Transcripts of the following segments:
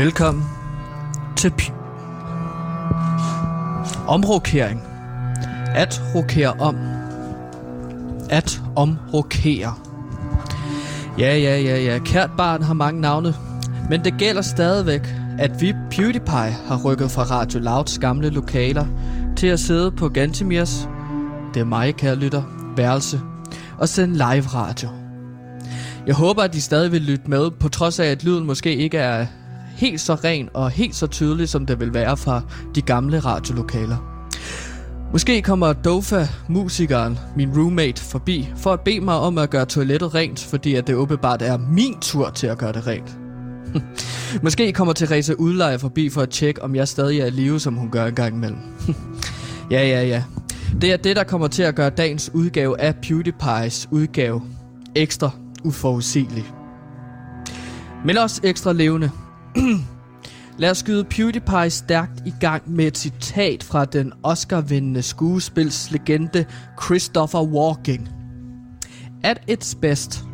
Velkommen til Pi. Omrokering. At rokere om. At omrokere. Ja, ja, ja, ja. Kært barn har mange navne. Men det gælder stadigvæk, at vi PewDiePie har rykket fra Radio Louds gamle lokaler til at sidde på Gantimirs, det er mig, kære lytter, værelse, og sende live radio. Jeg håber, at de stadig vil lytte med, på trods af, at lyden måske ikke er helt så ren og helt så tydelig, som det vil være fra de gamle radiolokaler. Måske kommer Dofa, musikeren, min roommate, forbi for at bede mig om at gøre toilettet rent, fordi at det åbenbart er min tur til at gøre det rent. Måske kommer Therese Udleje forbi for at tjekke, om jeg stadig er i live, som hun gør en gang imellem. ja, ja, ja. Det er det, der kommer til at gøre dagens udgave af PewDiePie's udgave ekstra uforudsigelig. Men også ekstra levende. Lad os skyde PewDiePie stærkt i gang med et citat fra den Oscar-vindende skuespilslegende Christopher Walking. At its best,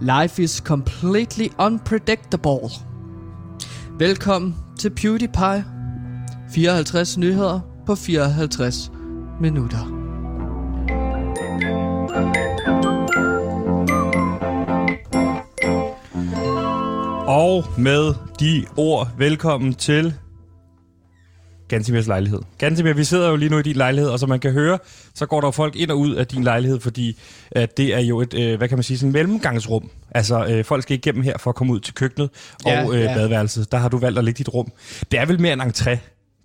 life is completely unpredictable. Velkommen til PewDiePie. 54 nyheder på 54 minutter. Og med de ord, velkommen til Gansimirs lejlighed. Gansimir, vi sidder jo lige nu i din lejlighed, og som man kan høre, så går der folk ind og ud af din lejlighed, fordi at det er jo et, øh, hvad kan man sige, sådan et mellemgangsrum. Altså, øh, folk skal igennem her for at komme ud til køkkenet Ja, og øh, ja. badeværelset. Der har du valgt at lægge dit rum. Det er vel mere en entré,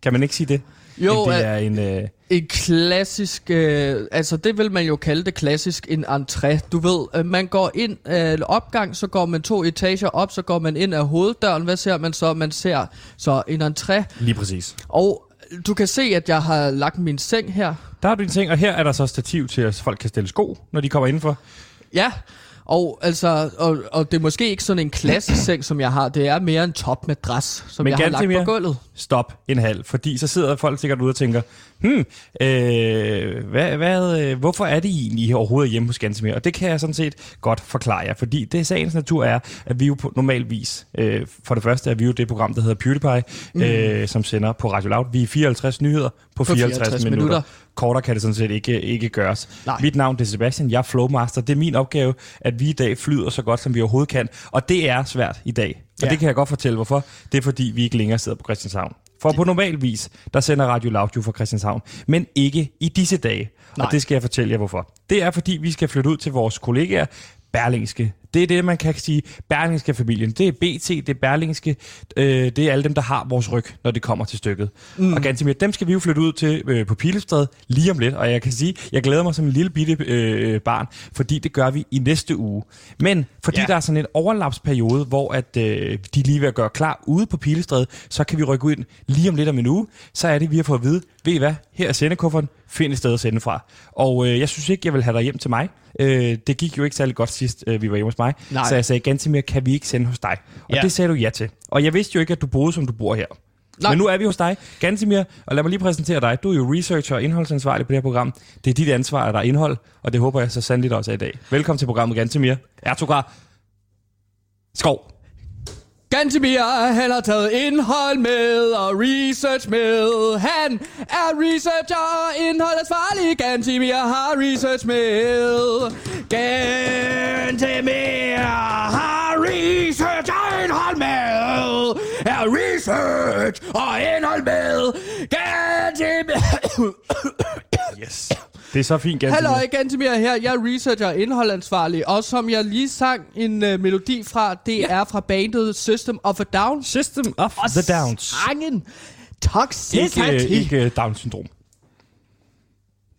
kan man ikke sige det? Jo, End det er en... Øh, En klassisk, øh, altså det vil man jo kalde det klassisk en entré. Du ved, øh, man går ind øh, opgang, så går man to etager op, så går man ind af hoveddøren. Hvad ser man så? Man ser så en entré. lige præcis. Og du kan se, at jeg har lagt min seng her. Der har du din ting, og her er der så stativ til, at folk kan stille sko, når de kommer indenfor. Ja, og, altså, og, og det er måske ikke sådan en klassisk seng, som jeg har. Det er mere en topmadras, som Men jeg har lagt på gulvet. stop en halv, fordi så sidder folk sikkert ude og tænker, hmm, øh, hvad, hvad, øh, hvorfor er det egentlig overhovedet hjemme hos Gantemir? Og det kan jeg sådan set godt forklare jer, fordi det sagens natur er, at vi jo på normalvis, øh, for det første er vi jo det program, der hedder PewDiePie, mm. øh, som sender på Radio Loud. Vi er 54 nyheder på, 54, 54 minutter. minutter. Kortere kan det sådan set ikke, ikke gøres. Nej. Mit navn det er Sebastian, jeg er Flowmaster. Det er min opgave, at vi i dag flyder så godt, som vi overhovedet kan. Og det er svært i dag. Og Ja. det kan jeg godt fortælle, hvorfor. Det er fordi, vi ikke længere sidder på Christianshavn. For på normal vis, der sender Radio Loud jo fra Christianshavn, men ikke i disse dage. Nej. Og det skal jeg fortælle jer, hvorfor. Det er fordi, vi skal flytte ud til vores kollegaer, Berlingske. Det er det, man kan sige, Berlingske familien. Det er BT, det er Berlingske, øh, det er alle dem, der har vores ryg, når det kommer til stykket. Mm. Og ganske mere, dem skal vi jo flytte ud til øh, på Pilestræde lige om lidt. Og jeg kan sige, jeg glæder mig som en lille bitte øh, barn, fordi det gør vi i næste uge. Men fordi Ja. der er sådan en overlapsperiode, hvor at, øh, de lige ved at gøre klar ude på Pilestræde, så kan vi rykke ud lige om lidt om en uge. Så er det, vi har fået at vide, ved I hvad, her er sendekufferen, find et sted at sende fra. Og øh, jeg synes ikke, jeg vil have dig hjem til mig. Øh, det gik jo ikke særlig godt sidst, øh, vi var hjemme hos mig. Nej. Så jeg sagde, Gantemir, kan vi ikke sende hos dig? Og Ja. det sagde du ja til. Og jeg vidste jo ikke, at du boede, som du bor her. Nej. Men nu er vi hos dig, Gantemir, og lad mig lige præsentere dig. Du er jo researcher og indholdsansvarlig på det her program. Det er dit ansvar, at der er indhold, og det håber jeg så sandeligt også er i dag. Velkommen til programmet, Gantemir. Ertogar. Skov. Gantemir, han har taget indhold med og research med. Han er researcher indholdets indholdansvarlig. Gantemir har research med. Gantemir har research og indhold med. Er research og indhold med. Gantemir... Yes. Det er så fint, Gantemir. Hallo, Gantemir her. Jeg er researcher og indholdansvarlig. Og som jeg lige sang en uh, melodi fra, det ja. er fra bandet System of a Down. System of Og the Downs. sangen Toxicity. Ikke, ikke øh, Down-syndrom.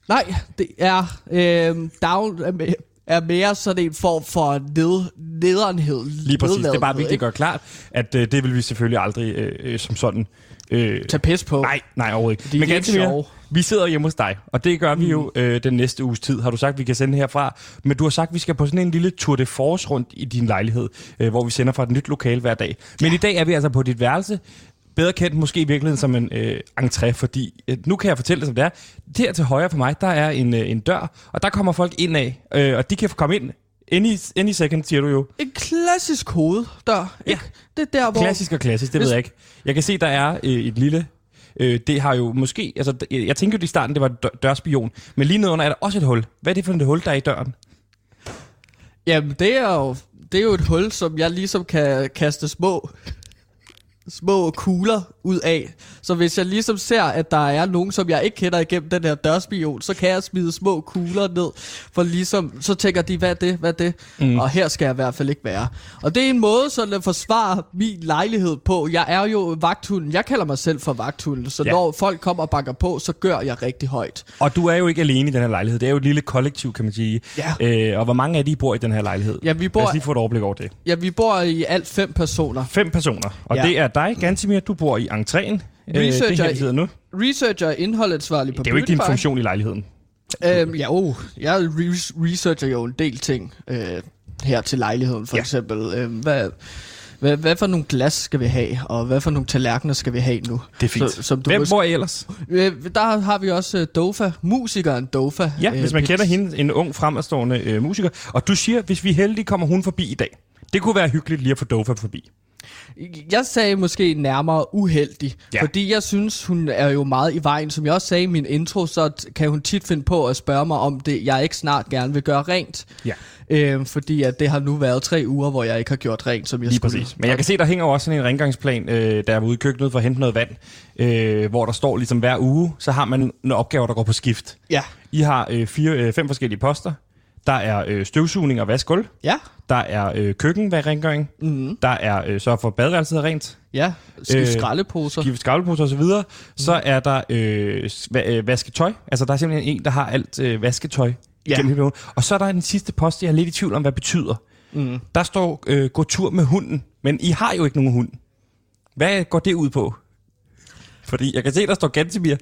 Nej, det er øh, Down er me- er mere sådan en form for ned, nederenhed. Lige præcis. Det er bare vigtigt at gøre klart, at øh, det vil vi selvfølgelig aldrig øh, øh, som sådan... Øh, Tag pis på. Nej, nej, overhovedet ikke. De er Men ikke Gantemir, sjove. Vi sidder hjemme hos dig, og det gør vi jo øh, den næste uges tid. Har du sagt, vi kan sende herfra. Men du har sagt, vi skal på sådan en lille tour de force rundt i din lejlighed, øh, hvor vi sender fra et nyt lokal hver dag. Men i dag er vi altså på dit værelse. Bedre kendt måske i virkeligheden som en øh, entré, fordi øh, nu kan jeg fortælle det, som det er. Der til højre for mig, der er en, øh, en dør, og der kommer folk ind af, øh, og de kan komme ind Any, any second, siger du jo. En klassisk hoved der. Ja. Det er der, hvor... Klassisk og klassisk, det Hvis- ved jeg ikke. Jeg kan se, der er øh, et lille... Øh, det har jo måske... Altså, jeg, jeg tænker jo i starten, det var et dørspion. Men lige nedenunder er der også et hul. Hvad er det for et hul, der er i døren? Jamen, det er jo, det er jo et hul, som jeg ligesom kan kaste små, små kugler ud af. Så hvis jeg ligesom ser, at der er nogen, som jeg ikke kender igennem den her dørspion, så kan jeg smide små kugler ned. For ligesom, så tænker de, hvad er det, hvad er det? Mm. Og her skal jeg i hvert fald ikke være. Og det er en måde sådan at forsvare min lejlighed på. Jeg er jo vagthunden. Jeg kalder mig selv for vagthunden. Så Ja. når folk kommer og banker på, så gør jeg rigtig højt. Og du er jo ikke alene i den her lejlighed. Det er jo et lille kollektiv, kan man sige. Ja. Øh, og hvor mange af de bor i den her lejlighed? Ja, vi Lad bor, os lige få et overblik over det. ja, vi bor i alt fem personer. Fem personer. Og Ja. det er dig, Gansimir. Du bor i entréen. Øh, det er Researcher nu. Researcher og indholdansvarlig på Det er jo ikke din funktion i lejligheden. Øhm, ja, oh, jeg re- researcher jo en del ting øh, her til lejligheden, for Ja. eksempel. Øh, hvad, hvad, hvad for nogle glas skal vi have, og hvad for nogle tallerkener skal vi have nu? Det er fint. Så, som du Hvem bor ellers? øh, der har vi også øh, Dofa, musikeren Dofa. Ja, hvis man Pits- kender hende, en ung fremadstående øh, musiker. Og du siger, hvis vi er heldige, kommer hun forbi i dag. Det kunne være hyggeligt lige at få Dofa forbi. Jeg sagde måske nærmere uheldig, Ja. fordi jeg synes, hun er jo meget i vejen. Som jeg også sagde i min intro, så kan hun tit finde på at spørge mig om det, jeg ikke snart gerne vil gøre rent. Ja. Øh, fordi at det har nu været tre uger, hvor jeg ikke har gjort rent, som jeg Lige skulle. præcis. Men jeg kan se, der hænger også sådan en rengøringsplan, øh, der er ude i køkkenet for at hente noget vand, øh, hvor der står ligesom hver uge, så har man nogle opgaver, der går på skift. Ja. I har øh, fire, øh, fem forskellige poster. Der er øh, støvsugning og vaskegulv. Ja. Der er øh, køkkenrengøring. Mm-hmm. Der er øh, sørg for badeværelset rent. Ja, skift Øh, øh, skraldeposer. Skive skraldeposer osv. Så er der øh, va- øh, vasketøj. Altså der er simpelthen en, der har alt øh, vasketøj. Ja. perioden. Og så er der den sidste post, jeg er lidt i tvivl om, hvad betyder. Mm. Der står, øh, gå tur med hunden. Men I har jo ikke nogen hund. Hvad går det ud på? Fordi jeg kan se, der står Gantemir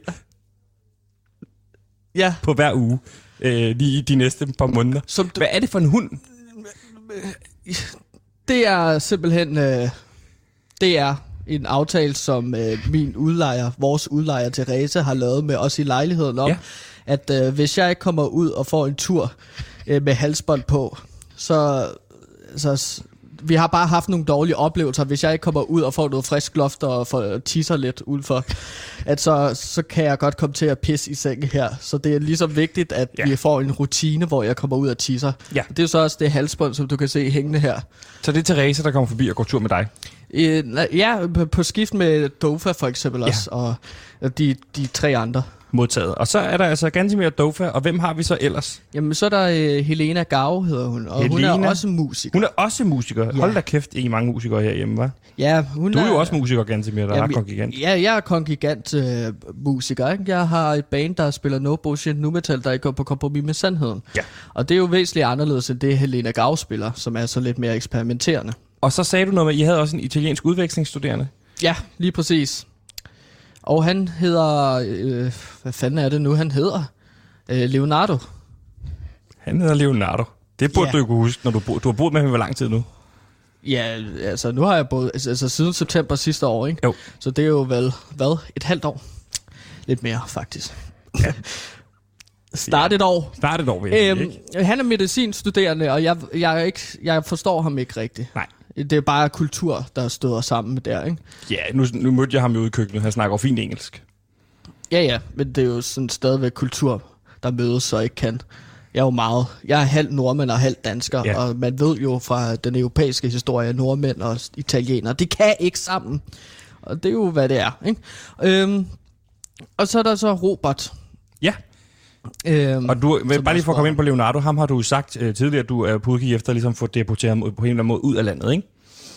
Ja, på hver uge. Øh, lige de næste par måneder. som du, Hvad er det for en hund? det er simpelthen øh, det er en aftale, som øh, min udlejer, vores udlejer Therese, har lavet med os i lejligheden om, Ja. at øh, hvis jeg kommer ud og får en tur øh, med halsbånd på, så, så vi har bare haft nogle dårlige oplevelser. Hvis jeg ikke kommer ud og får noget frisk luft og får tisser lidt udenfor, at så, så kan jeg godt komme til at pisse i sengen her. Så det er ligesom vigtigt, at Ja. vi får en rutine, hvor jeg kommer ud og tisser. Ja. Det er så også det halsbånd, som du kan se hængende her. Så det er Therese, der kommer forbi og går tur med dig. Øh, ja, på- skift med Dofa for eksempel Ja. også, og de, de tre andre. Modtaget. Og så er der altså Gantemir og Dofa, og hvem har vi så ellers? Jamen, så er der øh, Helena Gau, hedder hun, og hun Helena? er også musiker. Hun er også musiker. Ja. Hold da kæft, I er mange musikere herhjemme, hva'? Ja, hun Du er jo også musiker, Gantemir, der er Jamen, kongigant. Ja, jeg er kongigant øh, musiker. Ikke? Jeg har et band, der spiller no bullshit nu metal, der ikke går på kompromis med sandheden. Ja. Og det er jo væsentligt anderledes end det, Helena Gau spiller, som er så lidt mere eksperimenterende. Og så sagde du noget med, at I havde også en italiensk udvekslingsstuderende. Ja, lige præcis. Og han hedder... Øh, hvad fanden er det nu, han hedder? Øh, Leonardo. Han hedder Leonardo. Det burde Ja. du jo kunne huske, når du, bo, du har boet med ham i hvor lang tid nu. Ja, altså nu har jeg boet, altså, siden september sidste år, ikke? Jo. Så det er jo vel, hvad, et halvt år? Lidt mere, faktisk. Ja. Start et år. Start et år, vil jeg sige, Øhm, ikke? han er medicinstuderende, og jeg, jeg, er ikke, jeg forstår ham ikke rigtigt. Nej. Det er bare kultur, der støder sammen med der, ikke? Ja, nu, nu mødte jeg ham jo ude i køkkenet. Han snakker fint engelsk. Ja, ja, men det er jo sådan stadigvæk kultur, der mødes og ikke kan. Jeg er jo meget, jeg er halv nordmand og halv dansker, Ja. ja. og man ved jo fra den europæiske historie, at nordmænd og italienere, de kan ikke sammen. Og det er jo, hvad det er, ikke? Øhm, og så er der så Robert. Ja, Øhm, og du, bare lige for at komme ind på Leonardo, ham har du sagt øh, tidligere, at du er på udkig efter at ligesom få deporteret ham på en eller anden måde ud af landet, ikke?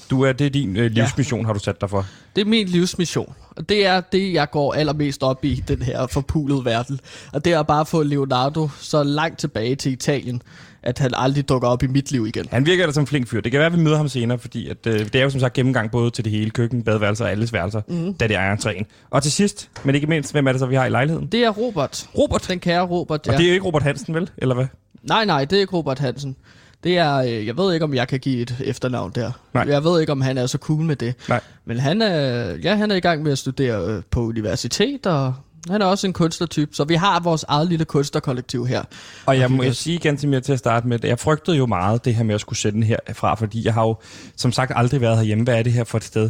Du er, det er din øh, livsmission, har du sat dig for. Det er min livsmission. Og det er det, jeg går allermest op i, den her forpulede verden. Og det er bare at få Leonardo så langt tilbage til Italien, at han aldrig dukker op i mit liv igen. Han virker da som en flink fyr. Det kan være, at vi møder ham senere, fordi at, øh, det er jo som sagt gennemgang både til det hele køkken, badeværelser og alles værelser, mm. da det er entréen. Og til sidst, men ikke mindst, hvem er det så, vi har i lejligheden? Det er Robert. Robert. Den kære Robert, Og ja. det er jo ikke Robert Hansen, vel? Eller hvad? Nej, nej, det er ikke Robert Hansen. Det er, øh, jeg ved ikke, om jeg kan give et efternavn der. Nej. Jeg ved ikke, om han er så cool med det. Nej. Men han er, ja, han er i gang med at studere øh, på universitet, og Han er også en kunstnertype, så vi har vores eget lille kunstnerkollektiv her. Og jeg må jeg sige ganske mere til at starte med, at jeg frygtede jo meget det her med at skulle sende herfra, fordi jeg har jo som sagt aldrig været herhjemme. Hvad er det her for et sted?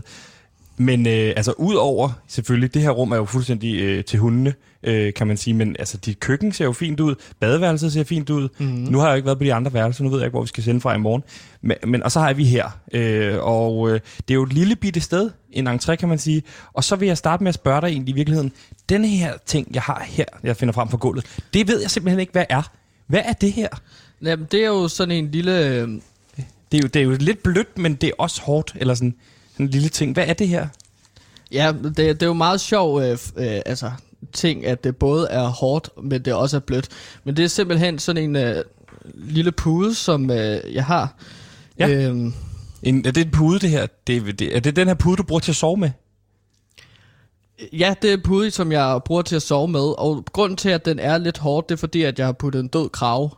Men øh, altså udover selvfølgelig, det her rum er jo fuldstændig øh, til hundene, øh, kan man sige, men altså dit køkken ser jo fint ud, badeværelset ser fint ud. Mm-hmm. Nu har jeg jo ikke været på de andre værelser, nu ved jeg ikke, hvor vi skal sende fra i morgen. Men, men og så har vi her, øh, og øh, det er jo et lille bitte sted, en entré kan man sige. Og så vil jeg starte med at spørge dig egentlig i virkeligheden, den her ting, jeg har her, jeg finder frem for gulvet, det ved jeg simpelthen ikke, hvad er. Hvad er det her? Jamen, det er jo sådan en lille... Øh, Det er jo, det er jo lidt blødt, men det er også hårdt, eller sådan, sådan en lille ting. Hvad er det her? Ja, det, det er jo meget sjov øh, øh, altså, ting, at det både er hårdt, men det også er blødt. Men det er simpelthen sådan en øh, lille pude, som øh, jeg har. Ja. Øhm, En, er det en pude, det her? Det, er- det, er det den her pude, du bruger til at sove med? ja, det er pude, som jeg bruger til at sove med. Og grunden til, at den er lidt hård, det er fordi, at jeg har puttet en død krav,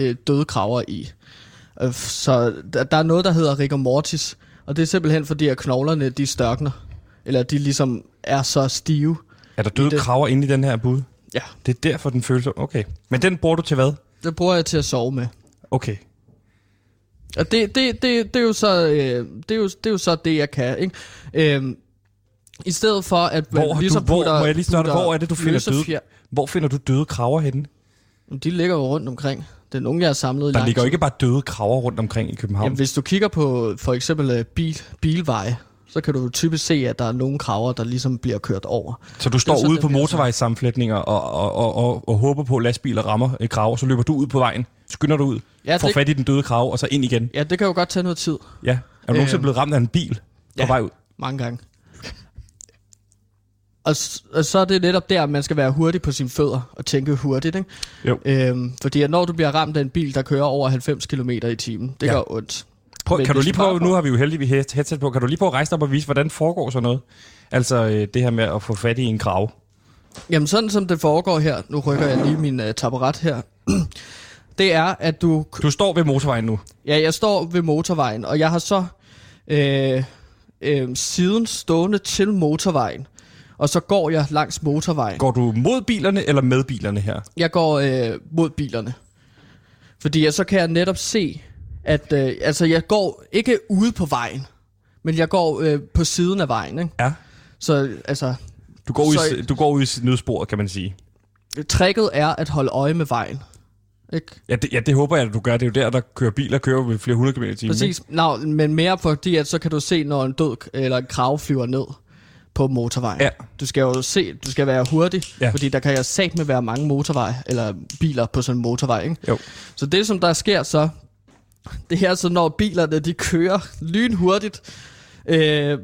øh, døde kraver i. Øh, så der, der er noget, der hedder rigor mortis. Og det er simpelthen fordi, at knoglerne, de størkner. Eller de ligesom er så stive. Er der døde det- kraver inde i den her pude? Ja, Det er derfor, den føles... Okay. Men den bruger du til hvad? det bruger jeg til at sove med. Okay. Og det, det, det, det, er jo så, øh, det, er jo, det er jo så det, jeg kan. Ikke? Øhm, I stedet for, at man Hvor, har ligesom du, hvor, putter, må jeg lige starte, hvor er det, du finder døde, fjer- hvor finder du døde kraver henne? De ligger jo rundt omkring. Det er nogen, jeg har samlet i Der ligger jo ikke bare døde kraver rundt omkring i København. Jamen, hvis du kigger på for eksempel øh, bil, bilveje, så kan du typisk se, at der er nogle kraver, der ligesom bliver kørt over. så du står ude på motorvejssammenflætninger og, og, og, og, og håber på, at lastbiler rammer et krav, så løber du ud på vejen, skynder du ud, Ja, får det- fat i den døde krav, og så ind igen. Ja, det kan jo godt tage noget tid. Ja. Er du nogensinde Øhm. blevet ramt af en bil på Ja. vej ud? Mange gange. Og, og så er det netop der, at man skal være hurtig på sine fødder og tænke hurtigt. Ikke? Jo. Øhm, fordi at når du bliver ramt af en bil, der kører over 90 km i timen, det ja. gør ondt. Prøv, kan du lige prøve, nu har vi jo heldigvis head- headset på, kan du lige prøve at rejse op og vise, hvordan foregår sådan noget? Altså øh, det her med at få fat i en krav. Jamen sådan som det foregår her, nu rykker jeg lige min uh, taburet her, det er, at du... Du står ved motorvejen nu. Ja, jeg står ved motorvejen, og jeg har så øh, øh, siden stående til motorvejen, og så går jeg langs motorvejen. Går du mod bilerne eller med bilerne her? Jeg går øh, mod bilerne. Fordi jeg, så kan jeg netop se, at øh, altså, jeg går ikke ude på vejen, men jeg går øh, på siden af vejen. Ikke? Ja. Så altså, Du går, Så- i, du går ud i nødsporet, kan man sige. tricket er at holde øje med vejen. Ikke? Ja det, ja, det håber jeg, at du gør. Det er jo der, der kører biler kører ved flere hundrede kilometer i timen. Præcis, Nå, men mere fordi, at så kan du se, når en død eller en krav flyver ned på motorvejen. Ja. Du skal jo se, du skal være hurtig, ja. fordi der kan jo sat med være mange motorvej, eller biler på sådan en motorvej. Ikke? Jo. Så det, som der sker så, det er så, når bilerne de kører lynhurtigt, øh,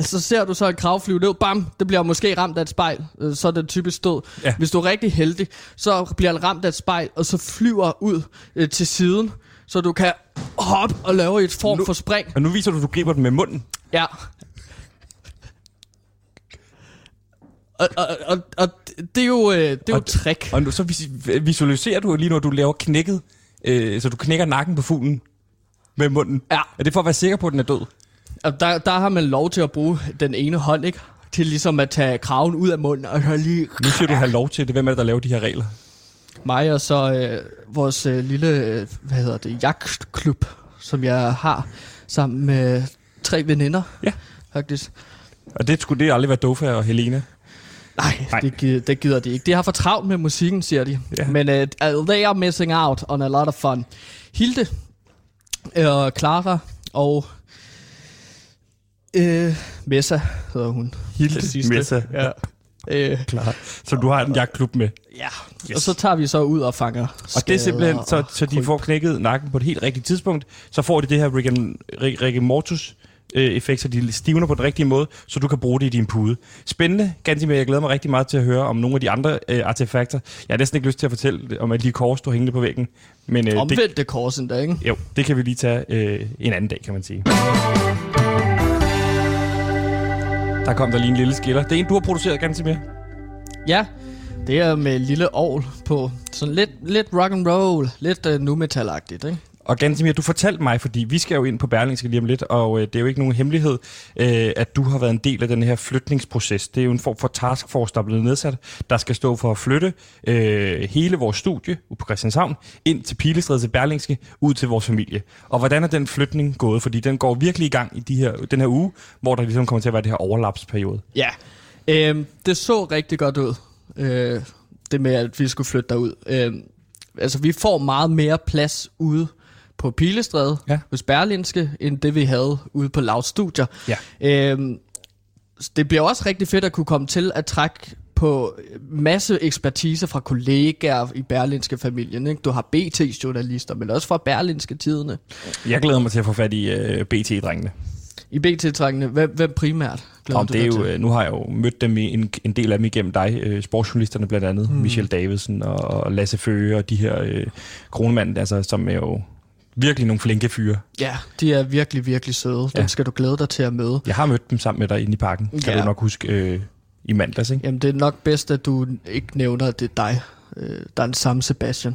så ser du så en krav flyve ned, bam, det bliver måske ramt af et spejl, øh, så er det typisk død. Ja. Hvis du er rigtig heldig, så bliver den ramt af et spejl, og så flyver ud øh, til siden, så du kan hoppe og lave et form Nu- for spring. Og nu viser du, at du griber den med munden. Ja. Og, og, og, og det er jo, øh, det er jo Og- et trick. Og nu, så vis- visualiserer du lige, når du laver knækket, øh, så du knækker nakken på fuglen med munden. Ja. Er det for at være sikker på, at den er død? Og der, der har man lov til at bruge den ene hånd, ikke? Til ligesom at tage kraven ud af munden, og så lige Nu siger du, at have lov til det. Hvem er det, der laver de her regler? mig og så øh, vores øh, lille, øh, hvad hedder det, jagtklub, som jeg har sammen med tre veninder, Ja. faktisk. Og det skulle det aldrig være Dofa og Helena. Nej, Nej. Det, gider, det gider de ikke. De har for travlt med musikken, siger de. Ja. Men uh, they are missing out on a lot of fun. Hilde, øh, Clara og øh, Messa hedder hun. Hilde sidste. Messa. Ja. Øh, Klar. Så du har en jagtklub med. ja. Yes. Og så tager vi så ud og fanger Og det er simpelthen, så, så de får knækket nakken på et helt rigtigt tidspunkt. Så får de det her Rick, and, Rick, Rick Mortus øh, effekt, så de stivner på den rigtige måde, så du kan bruge det i din pude. Spændende, ganske mere. Jeg glæder mig rigtig meget til at høre om nogle af de andre øh, artefakter. Jeg har næsten ikke lyst til at fortælle om alle de kors, du hængende på væggen. Men øh, Omvendt det kors endda, ikke? jo, det kan vi lige tage øh, en anden dag, kan man sige. Der kom der lige en lille skiller. Det er en, du har produceret, ganske mere. Ja, det er med lille ovl på. Sådan lidt, lidt rock and roll, lidt uh, nu metal-agtigt, ikke? Og Gansimir, du fortalte mig, fordi vi skal jo ind på Berlingske lige om lidt, og øh, det er jo ikke nogen hemmelighed, øh, at du har været en del af den her flytningsproces. Det er jo en form for taskforce, der er blevet nedsat, der skal stå for at flytte øh, hele vores studie på Christianshavn ind til Pilestræde til Berlingske, ud til vores familie. Og hvordan er den flytning gået? Fordi den går virkelig i gang i de her, den her uge, hvor der ligesom kommer til at være det her overlapsperiode. Ja, øh, det så rigtig godt ud, øh, det med, at vi skulle flytte derud. Øh, altså, vi får meget mere plads ude på Pilestræde Ja. hos Berlinske, end det vi havde ude på Lav Studier. Ja. Øhm, det bliver også rigtig fedt at kunne komme til at trække på masse ekspertise fra kollegaer i Berlinske familien. Ikke? Du har BT-journalister, men også fra Berlinske tiderne. Jeg glæder mig til at få fat i øh, BT-drengene. I BT-trængene, hvem, hvem primært Om du det er jo, til? øh, nu har jeg jo mødt dem i en, en del af dem igennem dig, øh, sportsjournalisterne blandt andet, mm. Michel Davidsen og, og Lasse Føge og de her øh, kronemanden, altså, som er jo virkelig nogle flinke fyre. Ja, de er virkelig, virkelig søde. Dem Ja. skal du glæde dig til at møde. Jeg har mødt dem sammen med dig inde i parken, kan Ja. du nok huske, øh, i mandags, ikke? Jamen, det er nok bedst, at du ikke nævner, at det er dig, øh, der er den samme Sebastian.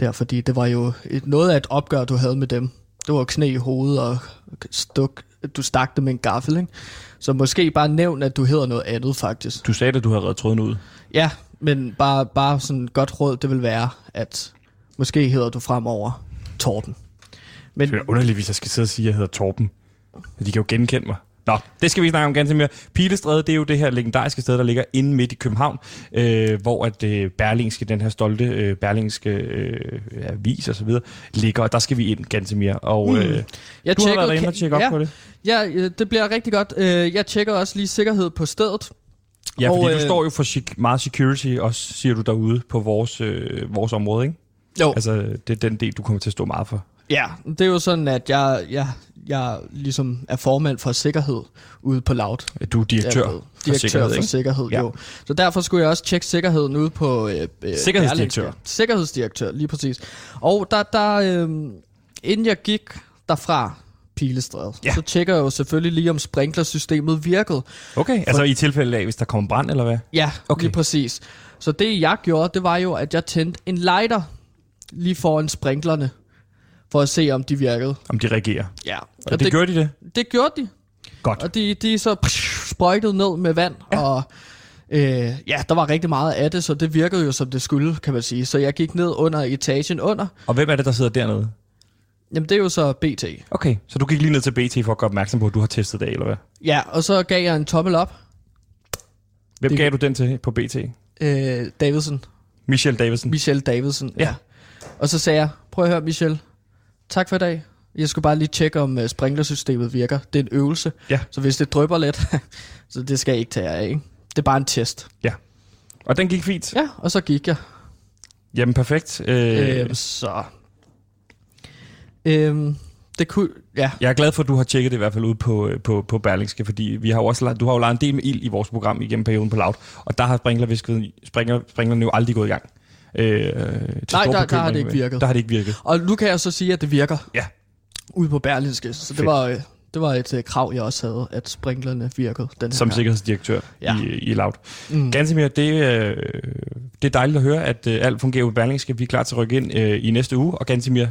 Der, fordi det var jo et, noget af et opgør, du havde med dem. Det var knæ i hovedet, og stuk, du stak det med en gaffel, ikke? Så måske bare nævn, at du hedder noget andet, faktisk. Du sagde, at du havde reddet tråden ud. Ja, men bare, bare sådan et godt råd, det vil være, at måske hedder du fremover Torben. Men Det er underligt, hvis jeg skal sidde og sige, at jeg hedder Torben. De kan jo genkende mig. Nå, det skal vi snakke om ganske mere. Pilestræde, det er jo det her legendariske sted, der ligger inde midt i København, øh, hvor at øh, Berlingske, den her stolte øh, Berlingske øh, avis og så videre, ligger, og der skal vi ind ganske mere. Og øh, jeg du har tjekkede- været derinde og tjekke op ja, på det. Ja, øh, det bliver rigtig godt. Øh, Jeg tjekker også lige sikkerhed på stedet. Ja, fordi Og, du øh, står jo for meget security, også siger du derude på vores, øh, vores område, ikke? Jo. Altså, det er den del, du kommer til at stå meget for. Ja, det er jo sådan, at jeg, jeg, jeg ligesom er formand for sikkerhed ude på Loud. Du er direktør, ved, for direktør sikkerhed, for ikke? sikkerhed, Ja. jo. Så derfor skulle jeg også tjekke sikkerheden ude på... Øh, øh, Sikkerhedsdirektør. Berlingske. Sikkerhedsdirektør, lige præcis. Og der, der øh, inden jeg gik derfra, Pilestræde, Ja. så tjekker jeg jo selvfølgelig lige, om sprinklersystemet virkede. Okay, altså i tilfælde af, hvis der kommer brand, eller hvad? Ja, okay. lige præcis. Så det jeg gjorde, det var jo, at jeg tændte en lighter lige foran sprinklerne, for at se, om de virkede. Om de reagerer. Ja, Og, og det, det gjorde de det? det gjorde de. Godt. Og de, de så sprøjtet ned med vand, ja. og øh, ja, der var rigtig meget af det, så det virkede jo som det skulle, kan man sige. Så jeg gik ned under etagen under. Og hvem er det, der sidder dernede? Jamen, det er jo så BT. Okay, så du gik lige ned til BT for at gøre opmærksom på, at du har testet det, eller hvad? Ja, og så gav jeg en tommel op. Hvem Det- gav du den til på BT? Øh, Davidsen. Michelle Davidsen. Michelle Davidsen, Ja. ja. Og så sagde jeg, prøv at høre Michelle, tak for i dag. Jeg skulle bare lige tjekke, om uh, sprinklersystemet virker. Det er en øvelse, Ja. så hvis det drypper lidt, så det skal jeg ikke tage af. Ikke? Det er bare en test. Ja. Og den gik fint. Ja, og så gik jeg. Jamen, perfekt. Øh, Øhm, så... Øhm, det kunne... Ja, jeg er glad for, at du har tjekket det i hvert fald ud på, øh, på, på Berlingske, fordi vi har jo også, du har jo lavet en del med ild i vores program igennem perioden på Loud, og der har sprinkler, sprinklerne jo aldrig gået i gang. Øh, til stor der- der har det ikke med- virket. Der har det ikke virket. og nu kan jeg så sige, at det virker Ja. ude på Berlinske. Så det var, øh, det var et øh, krav, jeg også havde, at sprinklerne virkede den Som sikkerhedsdirektør Ja. i, i Loud. Mm. Gansimir, det, øh, det er dejligt at høre, at øh, alt fungerer på Berlingske. Vi er klar til at rykke ind øh, i næste uge. Og Gansimir,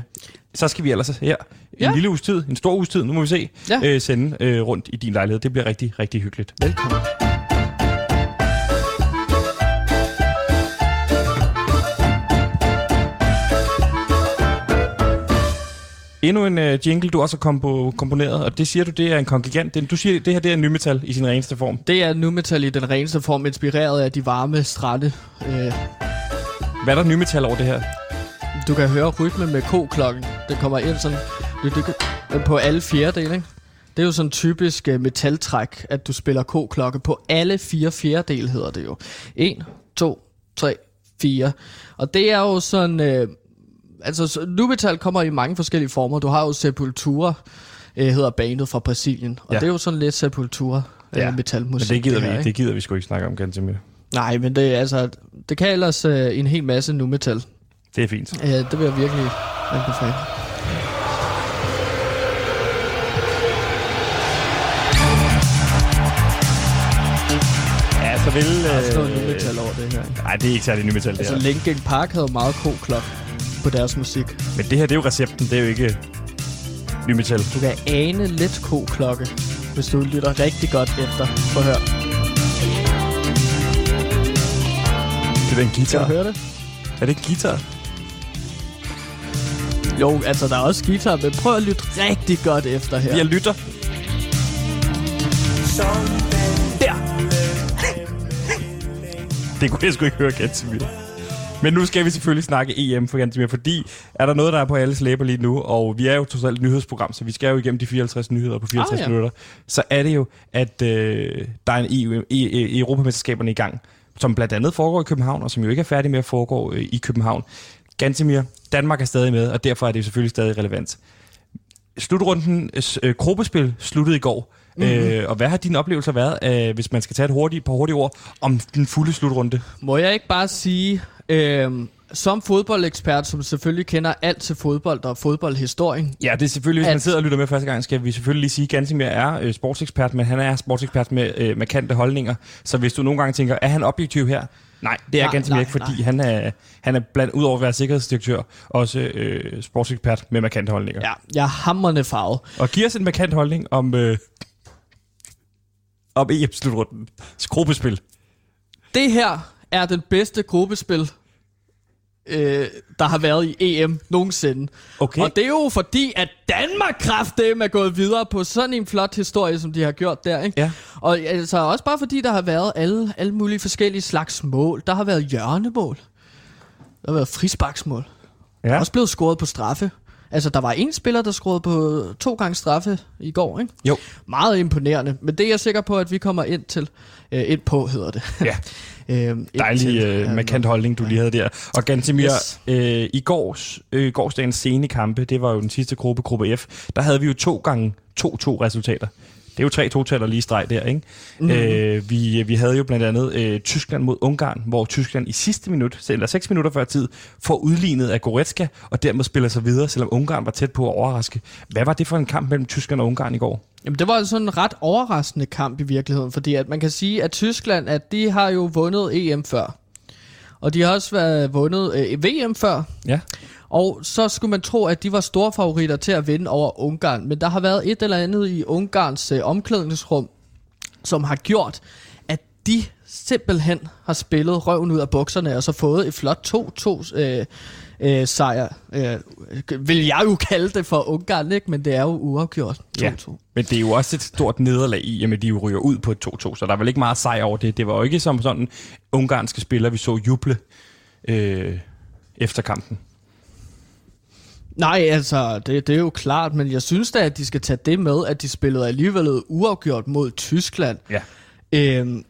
så skal vi ellers her en Ja. lille uges tid, en stor uges tid, nu må vi se, Ja. øh, sende øh, rundt i din lejlighed. Det bliver rigtig, rigtig hyggeligt. Velkommen. Endnu en øh, jingle, du også har kompo- komponeret, og det siger du, det er en kongigant. Du siger, det her det er en nymetal i sin reneste form. Det er nu metal i den reneste form, inspireret af de varme strande. Øh, Hvad er der nymetal over det her? du kan høre rytme med k-klokken. Den kommer ind sådan det, på alle fjerdedele, ikke? Det er jo sådan typisk uh, metaltræk, at du spiller k-klokke på alle fire fjerdedele, hedder det jo. 1, 2, 3, 4. Og det er jo sådan... Øh, altså, så- nu metal kommer i mange forskellige former. Du har jo Sepultura, øh, hedder bandet fra Brasilien. Og Ja. det er jo sådan lidt Sepultura Ja, øh, metalmusik. Men det gider, her, vi, ikke? det gider vi sgu ikke snakke om, Gansimir. Nej, men det, altså, det kan ellers øh, en hel masse nu metal. Det er fint. Øh, det vil jeg virkelig anbefale. Ja, så vil... Der er sådan noget Øh, nu metal over det her. nej, det er ikke særlig nymetal, det Altså her. Linkin Park havde meget k-klok. På deres musik. Men det her, det er jo recepten. Det er jo ikke ny metal. Du kan ane lidt ko-klokke, hvis du lytter rigtig godt efter. Prøv at høre. Det er en Kan guitar. du høre det? Er det en guitar? Jo, altså der er også guitar, men prøv at lytte rigtig godt efter her. Jeg lytter. Der! det kunne jeg sgu ikke høre Gantemir. Men nu skal vi selvfølgelig snakke EM for Gantemir, fordi er der noget, der er på alles læber lige nu, og vi er jo trods alt et nyhedsprogram, så vi skal jo igennem de 54 nyheder på 54 Ah, ja. minutter, så er det jo, at øh, der er en EU, e, e, Europamesterskaberne i gang, som blandt andet foregår i København, og som jo ikke er færdig med at foregå øh, i København. Gantemir, Danmark er stadig med, og derfor er det jo selvfølgelig stadig relevant. Slutrunden, øh, gruppespil sluttede i går. Mm-hmm. Øh, og hvad har dine oplevelser været, øh, hvis man skal tage et hurtigt, par hurtige ord, om den fulde slutrunde? Må jeg ikke bare sige, øh, som fodboldekspert, som selvfølgelig kender alt til fodbold og fodboldhistorien, Ja, det er selvfølgelig, hvis At- man sidder og lytter med første gang, skal vi selvfølgelig lige sige, at Gansimir er øh, sportsekspert, men han er sportsekspert med øh, markante holdninger. Så hvis du nogle gange tænker, er han objektiv her? Nej, det er Nej, nej, ikke, fordi nej. han er, han er blandt, udover at være sikkerhedsdirektør, også øh, sportsekspert med markante holdninger. ja, jeg er hammerne farvet. Og giv os en markant holdning om, øh, om EM-slutrunden. Gruppespil. Det her er den bedste gruppespil, øh, der har været i EM nogensinde. Okay. Og det er jo fordi, at Danmark kraftedeme er gået videre på sådan en flot historie, som de har gjort der. Ikke? Ja. Og altså også bare fordi, der har været alle, alle mulige forskellige slags mål. Der har været hjørnemål. Der har været frisbaksmål. Der er Ja. også blevet scoret på straffe. Altså, der var en spiller, der scorede på to gange straffe i går, ikke? Jo. Meget imponerende. Men det er jeg sikker på, at vi kommer ind til. Øh, ind på, hedder det. Ja. øhm, Dejlig til. øh, markant holdning, du lige havde der. Og Gantemir, yes. øh, i gårs, øh, gårsdagens sene kampe, det var jo den sidste gruppe, gruppe F, der havde vi jo to gange 2-2 resultater. Det er jo tre totaler lige streg der, ikke? Mm. Øh, vi, vi havde jo blandt andet øh, Tyskland mod Ungarn, hvor Tyskland i sidste minut, eller seks minutter før tid, får udlignet af Goretzka, og dermed spiller sig videre, selvom Ungarn var tæt på at overraske. Hvad var det for en kamp mellem Tyskland og Ungarn i går? Jamen, det var sådan en ret overraskende kamp i virkeligheden, fordi at man kan sige, at Tyskland, at de har jo vundet EM før. Og de har også været vundet øh, VM før. Ja. Og så skulle man tro, at de var store favoritter til at vinde over Ungarn. Men der har været et eller andet i Ungarns øh, omklædningsrum, som har gjort, at de simpelthen har spillet røven ud af bukserne, og så fået et flot 2-2 øh, øh, sejr. Øh, vil jeg jo kalde det for Ungarn, ikke? men det er jo uafgjort 2-2. Ja. Men det er jo også et stort nederlag i, at de jo ryger ud på et 2-2, så der er vel ikke meget sejr over det. Det var jo ikke som sådan ungarske spillere, vi så juble øh, efter kampen. Nej, altså, det, det er jo klart, men jeg synes da, at de skal tage det med, at de spillede alligevel uafgjort mod Tyskland. Ja. Øhm,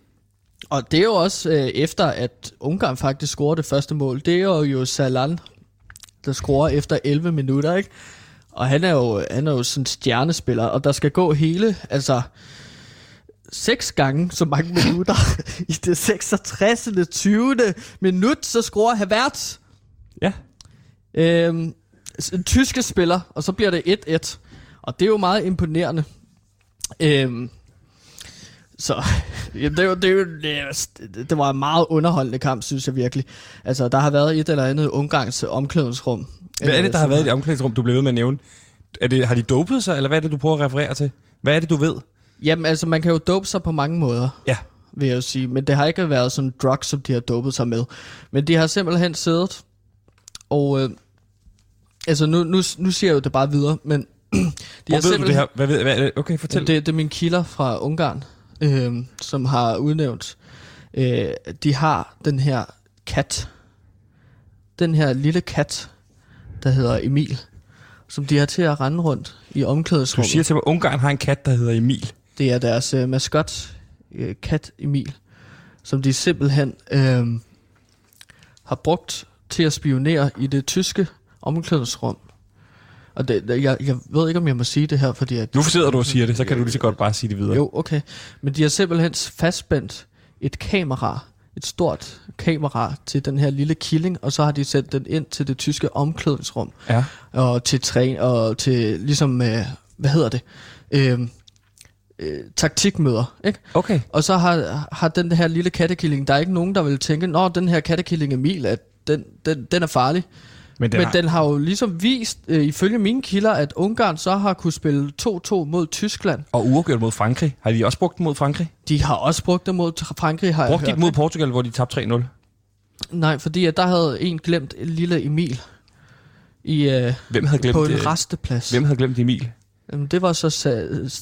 og det er jo også øh, efter, at Ungarn faktisk scorede det første mål. Det er jo, jo Salan, der scorer efter 11 minutter, ikke? Og han er jo, han er jo sådan en stjernespiller, og der skal gå hele, altså seks gange så mange minutter i det 66. 20. minut, så scorer Havertz. Ja. Øhm, en tyske spiller, og så bliver det 1-1. Og det er jo meget imponerende. Øhm, så ja, det, jo- det, det, det var en meget underholdende kamp, synes jeg virkelig. Altså, der har været et eller andet Ungarns omklædningsrum. Hvad er det, der har som været i det omklædningsrum, du blev ved med at nævne? Er det, har de dopet sig, eller hvad er det, du prøver at referere til? Hvad er det, du ved? Jamen, altså, man kan jo dope sig på mange måder. Ja. vil jeg jo sige. Men det har ikke været sådan drugs, som de har dopet sig med. Men de har simpelthen siddet, og øh, altså nu, nu, nu siger jeg jo det bare videre, men de Hvor ved du det her? Hvad ved, hvad, okay, fortæl. Det, det er mine kilder fra Ungarn, øh, som har udnævnt, øh, de har den her kat, den her lille kat, der hedder Emil, som de har til at rende rundt i Du omklædningsrummet. siger til mig, at Ungarn har en kat, der hedder Emil. Det er deres øh, maskot, øh, kat Emil, som de simpelthen øh, har brugt til at spionere i det tyske omklædningsrum. Og det, jeg, jeg ved ikke, om jeg må sige det her, fordi at... Nu sidder du og siger det, så kan du lige så godt bare sige det videre. Jo, okay. Men de har simpelthen fastspændt et kamera, et stort kamera til den her lille killing, og så har de sendt den ind til det tyske omklædningsrum, Ja. og til træn, og til ligesom, øh, hvad hedder det, øh, øh, taktikmøder, ikke? Okay. Og så har, har den her lille kattekilling, der er ikke nogen, der vil tænke, nå, den her kattekilling Emil, at den, den, den er farlig. Men den, Men har... den har jo ligesom vist, øh, ifølge mine kilder, at Ungarn så har kunne spille 2-2 mod Tyskland. Og uafgjort mod Frankrig. Har de også brugt den mod Frankrig? De har også brugt det mod Frankrig, har Brugte de ikke mod Portugal, hvor de tabte 3-0? Nej, fordi at der havde en glemt lille Emil i, øh, Hvem havde glemt på en det? resteplads. Hvem havde glemt Emil? Jamen, det var så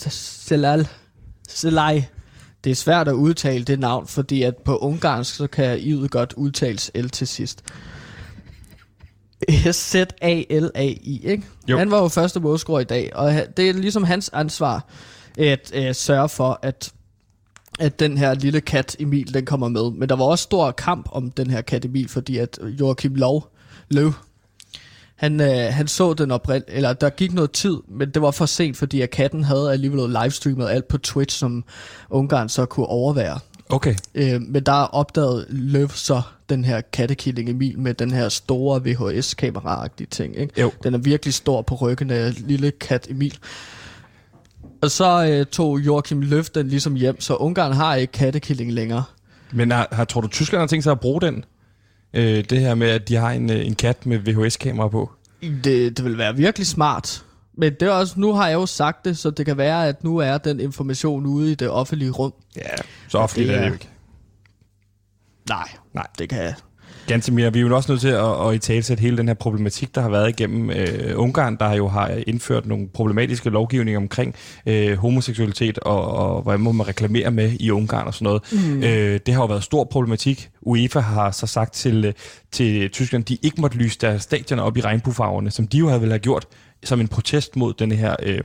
Selal. Selaj. Det er svært at udtale det navn, fordi at på ungarsk, så kan I'et godt udtales L til sidst. S-Z-A-L-A-I, ikke? Jo. Han var jo første målscorer i dag, og det er ligesom hans ansvar at uh, sørge for, at at den her lille kat Emil, den kommer med. Men der var også stor kamp om den her kat Emil, fordi at Joachim Lov, Løv, han, øh, han så den oprind, eller der gik noget tid, men det var for sent, fordi at katten havde alligevel livestreamet alt på Twitch, som Ungarn så kunne overvære. Okay. Øh, men der opdagede Løv så den her kattekilling Emil med den her store VHS-kamera-agtige ting. Ikke? Jo. Den er virkelig stor på ryggen af lille kat Emil. Og så øh, tog Joachim Løv den ligesom hjem, så Ungarn har ikke kattekilling længere. Men har, har, tror du, Tyskland har tænkt sig at bruge den? Øh, det her med, at de har en, øh, en kat med VHS-kamera på? Det, det vil være virkelig smart. Men det er også, nu har jeg jo sagt det, så det kan være, at nu er den information ude i det offentlige rum. Ja, så offentligt Det er det jo ikke. Nej, Nej. det kan jeg. Ganske mere. Vi er jo også nødt til at, at i talsætte hele den her problematik, der har været igennem øh, Ungarn, der jo har indført nogle problematiske lovgivninger omkring øh, homoseksualitet og, og hvordan må man reklamere med i Ungarn og sådan noget. Mm. Øh, det har jo været stor problematik. UEFA har så sagt til, øh, til Tyskland, de ikke måtte lyse deres stadioner op i regnbuefarverne, som de jo havde vel have gjort som en protest mod den her øh,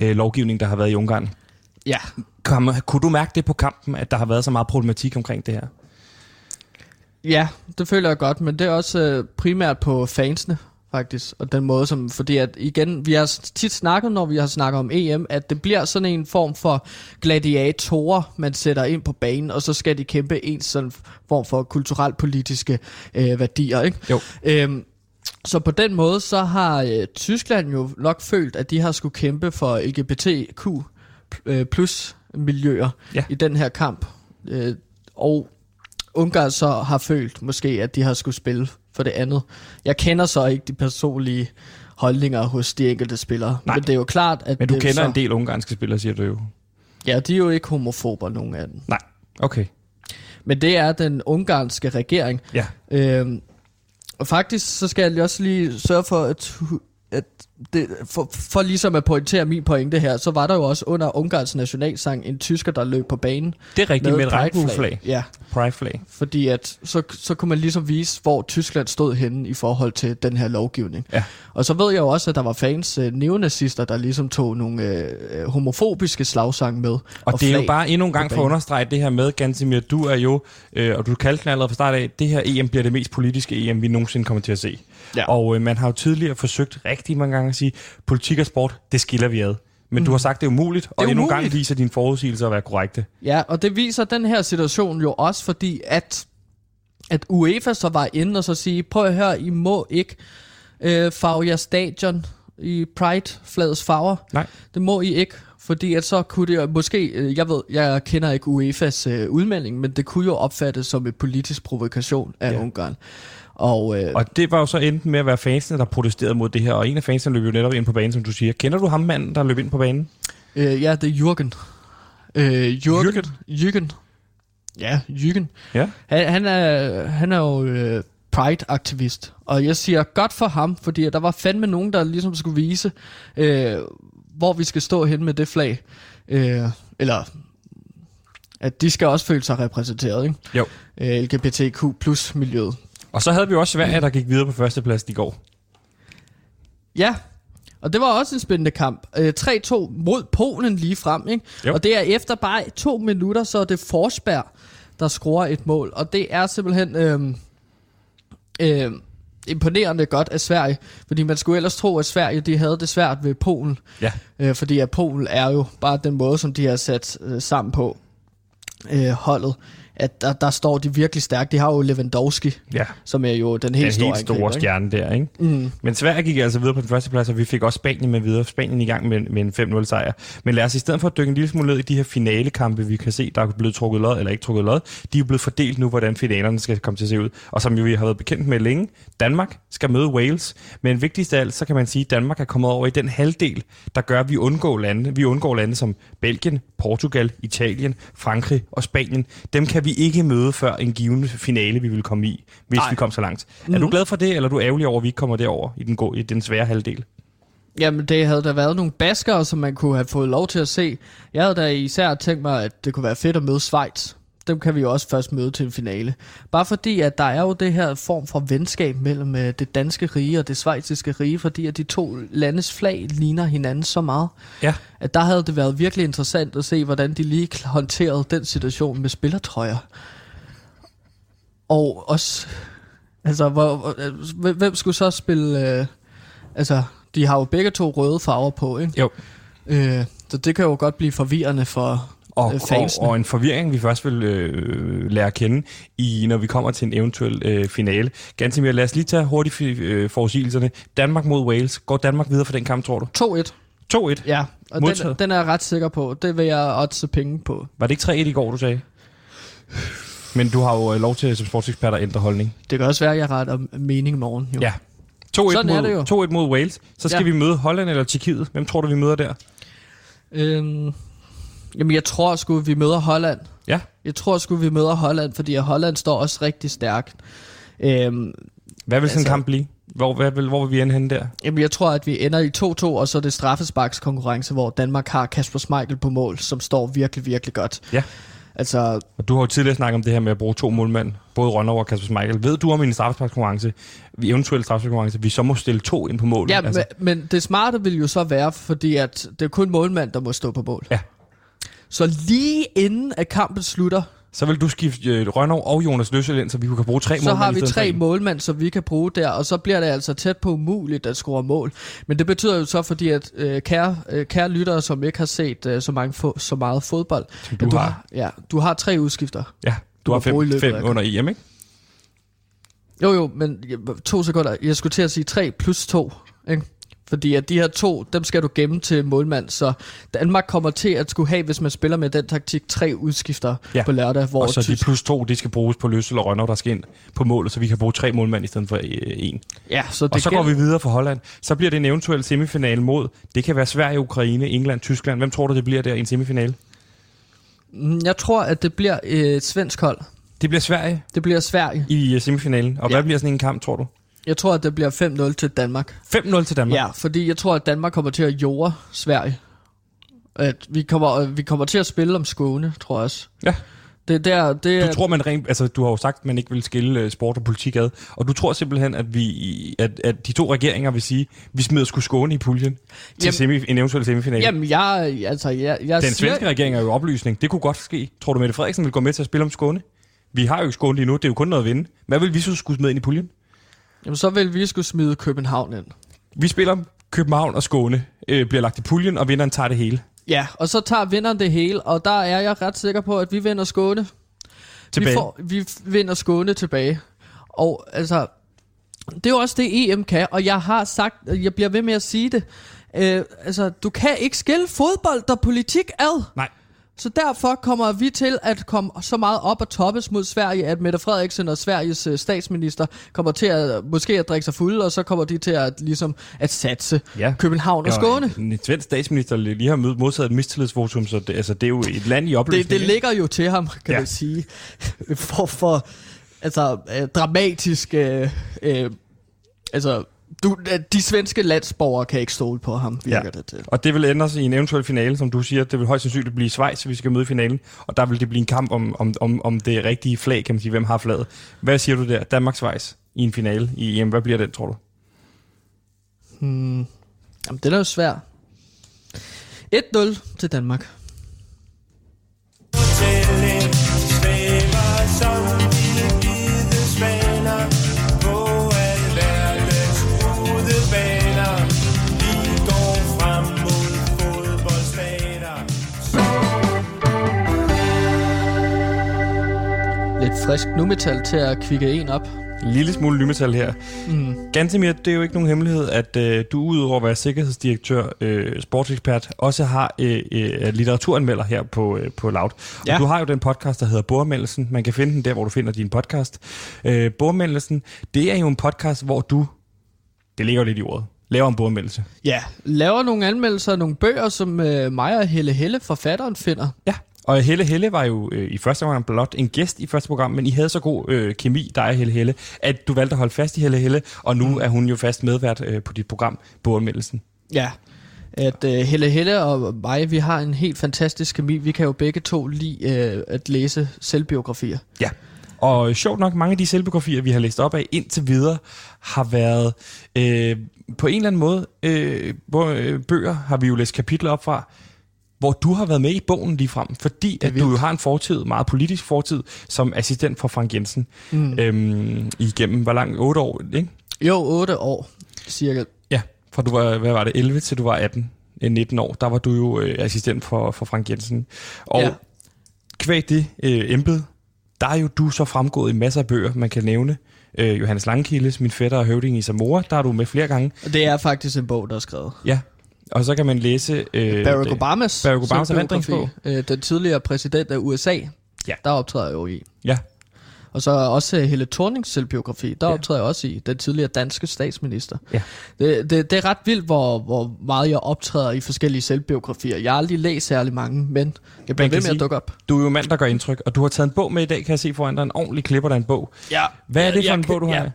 øh, lovgivning, der har været i Ungarn. Ja, Kom, kunne du mærke det på kampen, at der har været så meget problematik omkring det her? ja, det føler jeg godt, men det er også øh, primært på fansene, faktisk. Og den måde, som, fordi at igen, vi har tit snakket, når vi har snakket om EM, at det bliver sådan en form for gladiatorer, man sætter ind på banen, og så skal de kæmpe en sådan form for kulturelt politiske øh, værdier, ikke? Jo. Øhm, så på den måde, så har øh, Tyskland jo nok følt, at de har skulle kæmpe for LGBTQ øh, plus miljøer Ja. i den her kamp. Øh, og Ungarn så har følt måske, at de har skulle spille for det andet. Jeg kender så ikke de personlige holdninger hos de enkelte spillere. Nej. Men det er jo klart, at Men du kender så, en del ungarske spillere, siger du jo. Ja, de er jo ikke homofober, nogen af dem. Nej. Okay. Men det er den ungarske regering. Ja. Øhm, og faktisk, så skal jeg også lige sørge for, at, at det, for, for ligesom at pointere min pointe her, så var der jo også under Ungarns nationalsang en tysker, der løb på banen. Det er rigtigt med et prideflag. regnbueflag. Ja, Pride flag. fordi at så, så kunne man ligesom vise, hvor Tyskland stod henne i forhold til den her lovgivning. Ja. Og så ved jeg jo også, at der var fans, øh, neonazister, der ligesom tog nogle øh, homofobiske slagsange med. Og, og det er jo flag. bare endnu en gang for at understrege det her med, Gansimir, du er jo, øh, og du kaldte den allerede fra start af, det her EM bliver det mest politiske EM, vi nogensinde kommer til at se. Ja. Og øh, man har jo tidligere forsøgt rigtig mange gange at sige, politik og sport, det skiller vi ad. Men mm. du har sagt, det er umuligt, og er endnu en umuligt. gang viser dine forudsigelser at være korrekte. Ja, og det viser den her situation jo også, fordi at, at UEFA så var inde og så sige, prøv at høre, I må ikke øh, farve jeres stadion i Pride-flagets farver. Nej. Det må I ikke, fordi at så kunne det måske, øh, jeg ved, jeg kender ikke UEFA's øh, udmelding, men det kunne jo opfattes som en politisk provokation af ja. Ungarn. Og, øh, Og det var jo så enten med at være fansene, der protesterede mod det her, og en af fansene løb jo netop ind på banen, som du siger. Kender du ham manden, der løb ind på banen? øh, ja, det er Jürgen. Øh, Jürgen. Jürgen? Jürgen. Ja, Jürgen. Ja. Han, han, er, han er jo øh, Pride-aktivist, og jeg siger godt for ham, fordi der var fandme nogen, der ligesom skulle vise, øh, hvor vi skal stå hen med det flag. Øh, eller, at de skal også føle sig repræsenteret, ikke? Jo. Øh, LGBTQ plus miljøet. Og så havde vi også Sverige, der gik videre på førstepladsen i går. Ja, og det var også en spændende kamp. Øh, 3-2 mod Polen lige frem, ikke? Jo. Og det er efter bare to minutter, så er det Forsberg, der scorer et mål. Og det er simpelthen øh, øh, imponerende godt af Sverige. Fordi man skulle ellers tro, at Sverige de havde det svært ved Polen. Ja. Øh, fordi at Polen er jo bare den måde, som de har sat øh, sammen på øh, holdet, at der, der står de virkelig stærkt. De har jo Lewandowski, Ja, som er jo den helt den store helt store angriber, ikke? stjerne der, ikke? Mm. Men Sverige gik altså videre på den første plads, og vi fik også Spanien med videre. Spanien i gang med, med en 5-0 sejr. Men lad os i stedet for at dykke en lille smule ned i de her finalekampe, vi kan se, der er blevet trukket lod, eller ikke trukket lod, de er blevet fordelt nu, hvordan finalerne skal komme til at se ud. Og som vi har været bekendt med længe, Danmark skal møde Wales. Men vigtigst af alt, så kan man sige, at Danmark er kommet over i den halvdel, der gør, at vi undgår lande. Vi undgår lande som Belgien, Portugal, Italien, Frankrig og Spanien. Dem kan vi ikke møde før en given finale, vi vil komme i, hvis Nej. vi kommer så langt. Mm-hmm. Er du glad for det, eller er du ærgerlig over, at vi ikke kommer derover i den, gå- i den svære halvdel? Jamen, det havde der været nogle baskere, som man kunne have fået lov til at se. Jeg havde da især tænkt mig, at det kunne være fedt at møde Schweiz. Dem kan vi jo også først møde til en finale. Bare fordi, at der er jo det her form for venskab mellem øh, det danske rige og det svejsiske rige, fordi at de to landes flag ligner hinanden så meget, Ja. at der havde det været virkelig interessant at se, hvordan de lige håndterede den situation med spillertrøjer. Og også, altså, hvor, hvor, øh, hvem skulle så spille, øh, altså, de har jo begge to røde farver på, ikke? Jo. Øh, så det kan jo godt blive forvirrende for Og, øh, og, og en forvirring, vi først vil øh, lære at kende, i, når vi kommer til en eventuel øh, finale. Ganske mere, lad os lige tage hurtigt øh, forudsigelserne. Danmark mod Wales. Går Danmark videre for den kamp, tror du? 2-1, 2-1. ja. Og den, Modtaget. den er jeg ret sikker på. Det vil jeg også penge på. Var det ikke 3-1 i går, du sagde? Men du har jo øh, lov til som sportsekspert at ændre holdning. Det kan også være, at jeg retter mening i morgen. Jo. Ja. 2-1 Sådan er mod, det jo. 2-1 mod Wales. Så skal Ja. vi møde Holland eller Tjekkiet. Hvem tror du, vi møder der? Øhm, jamen, jeg tror sgu, vi møder Holland. Ja. Jeg tror sgu, vi møder Holland, fordi Holland står også rigtig stærkt. Øhm, Hvad vil sådan en Altså- kamp blive? Hvor, hvad vil, hvor vil vi ende henne der? jamen, jeg tror, at vi ender i 2-2, og så er det straffesparkskonkurrence, hvor Danmark har Kasper Schmeichel på mål, som står virkelig, virkelig godt. Ja. Altså, Og du har jo tidligere snakket om det her med at bruge to målmænd, både Rønner og Kasper Schmeichel. Ved du om i en straffesparkskonkurrence, eventuelt straffesparkskonkurrence, vi så må stille to ind på mål? ja, altså. men, men det smarte vil jo så være, fordi at det er kun målmand, der må stå på mål. Ja. Så lige inden at kampen slutter, Så vil du skifte øh, Rønner og Jonas Løssel ind, så vi kan bruge tre så målmænd har i vi tre målmænd, som vi kan bruge der, og så bliver det altså tæt på umuligt at score mål. Men det betyder jo så, fordi at øh, kære, øh, kære lyttere, som ikke har set øh, så, mange fo- så meget fodbold, Som du du har. har, ja, du har tre udskifter. Ja, du du har fem, løbet fem under EM, ikke? Jo jo, men to sekunder. Jeg skulle til at sige 3 plus 2, ikke? Fordi at de her to, dem skal du gemme til målmand, så Danmark kommer til at skulle have, hvis man spiller med den taktik, tre udskifter Ja. på lørdag, hvor Og så de Tysk- plus to, de skal bruges på Løssel og Rønner, der skal ind på målet, så vi kan bruge tre målmænd i stedet for øh, en. Ja, så det Og så går gælder- vi videre for Holland. Så bliver det en eventuel semifinale mod, det kan være Sverige, Ukraine, England, Tyskland. Hvem tror du, det bliver der i en semifinale? Mm, Jeg tror, at det bliver et svensk hold. Det bliver Sverige Det bliver Sverige. i øh, semifinalen. Og Ja. hvad bliver sådan en kamp, tror du? Jeg tror, at det bliver 5-0 til Danmark. 5-0 til Danmark. Ja, fordi jeg tror, at Danmark kommer til at jorde Sverige. At vi kommer, vi kommer til at spille om Skåne, tror jeg også. Ja. Det der, det Du tror, man rent, altså, du har jo sagt, at man ikke vil skille øh, sport og politik ad, og du tror simpelthen, at, vi, at, at de to regeringer vil sige, at vi smider skulle Skåne i puljen til Jamen- semi, en eventuel semifinale. Jamen, jeg, altså, jeg, jeg Den siger, svenske regering er jo oplysning. Det kunne godt ske. Tror du, Mette Frederiksen vil gå med til at spille om Skåne? Vi har jo Skåne lige nu. Det er jo kun noget at vinde. Hvad vil vi så skulle smide ind i puljen? Jamen, så vil vi skulle smide København ind. Vi spiller København og Skåne, øh, bliver lagt i puljen, og vinderen tager det hele. Ja, og så tager vinderen det hele, og der er jeg ret sikker på, at vi vinder Skåne. Tilbage. Vi, får, vi vinder Skåne tilbage. Og altså, det er jo også det EM kan, og jeg har sagt, jeg bliver ved med at sige det. Øh, altså, du kan ikke skille fodbold og politik ad. Nej. Så derfor kommer vi til at komme så meget op og toppes mod Sverige, at Mette Frederiksen og Sveriges øh, statsminister kommer til at måske at drikke sig fulde, og så kommer de til at ligesom at satse Ja. København og Skåne. En, en svensk statsminister lige har modtaget et mistillidsvotum, så det, altså, det er jo et land i opløsning. Det, det ligger jo til ham, kan Ja. ja. man sige. For, for altså, øh, dramatisk... Øh, øh, altså, du, øh, de svenske landsborgere kan ikke stole på ham, virker Ja. det til. Og det vil ende os i en eventuel finale, som du siger. Det vil højst sandsynligt blive Schweiz, vi skal møde i finalen. Og der vil det blive en kamp om, om, om, om det rigtige flag, kan man sige. Hvem har flaget? Hvad siger du der? Danmark-Schweiz i en finale i EM. Hvad bliver den, tror du? Hmm. Jamen, den er jo svær. 1-0 til Danmark. Fortælling frisk numetal til at kvikke en op. En lille smule nymetal her. Mm. Gantemir, det er jo ikke nogen hemmelighed, at øh, du udover at være sikkerhedsdirektør, øh, sportsekspert, også har øh, øh, litteraturanmelder her på, øh, på Loud. Og Ja. du har jo den podcast, der hedder Bormeldelsen. Man kan finde den der, hvor du finder din podcast. Øh, Bormeldelsen, det er jo en podcast, hvor du, det ligger jo lidt i ordet, laver en bormeldelse. Ja, laver nogle anmeldelser af nogle bøger, som øh, mig og Helle Helle, forfatteren, finder. Ja. Og Helle Helle var jo øh, i første omgang blot en gæst i første program, men I havde så god øh, kemi, dig og Helle Helle, at du valgte at holde fast i Helle Helle, og nu mm. er hun jo fast medvært øh, på dit program, Bormeldelsen. Ja, at øh, Helle Helle og mig, vi har en helt fantastisk kemi. Vi kan jo begge to lide øh, at læse selvbiografier. Ja. Og sjovt nok, mange af de selvbiografier, vi har læst op af indtil videre, har været øh, på en eller anden måde, øh, hvor, øh, bøger har vi jo læst kapitler op fra, hvor du har været med i bogen lige frem, fordi at du jo har en fortid, meget politisk fortid, som assistent for Frank Jensen mm. øhm, igennem, hvor lang? 8 år, ikke? Jo, 8 år cirka. Ja, fra du var, hvad var det, 11 til du var 18, øh, 19 år, der var du jo øh, assistent for, for Frank Jensen. Og Ja. kvæg det øh, embed, der er jo du så fremgået i masser af bøger, man kan nævne. Øh, Johannes Langkildes, min fætter og høvding i Zamora, der er du med flere gange. Og det er faktisk en bog, der er skrevet. Ja, og så kan man læse... Øh, Barack Obamas, Barack Obamas erindringsbog. Øh, den tidligere præsident af USA, Ja. der optræder jo i. Ja, Og så også øh, Helle Thornings selvbiografi, der Ja. optræder jeg også i, den tidligere danske statsminister. Ja. Det, det, det er ret vildt, hvor, hvor meget jeg optræder i forskellige selvbiografier. Jeg har aldrig læst særlig mange, men jeg bliver ved med sige- at dukke op. du er jo en mand, der gør indtryk, og du har taget en bog med i dag, kan jeg se foran dig, en ordentlig klipper, der en bog. Ja. Hvad er det for Jeg en bog, du har? ja.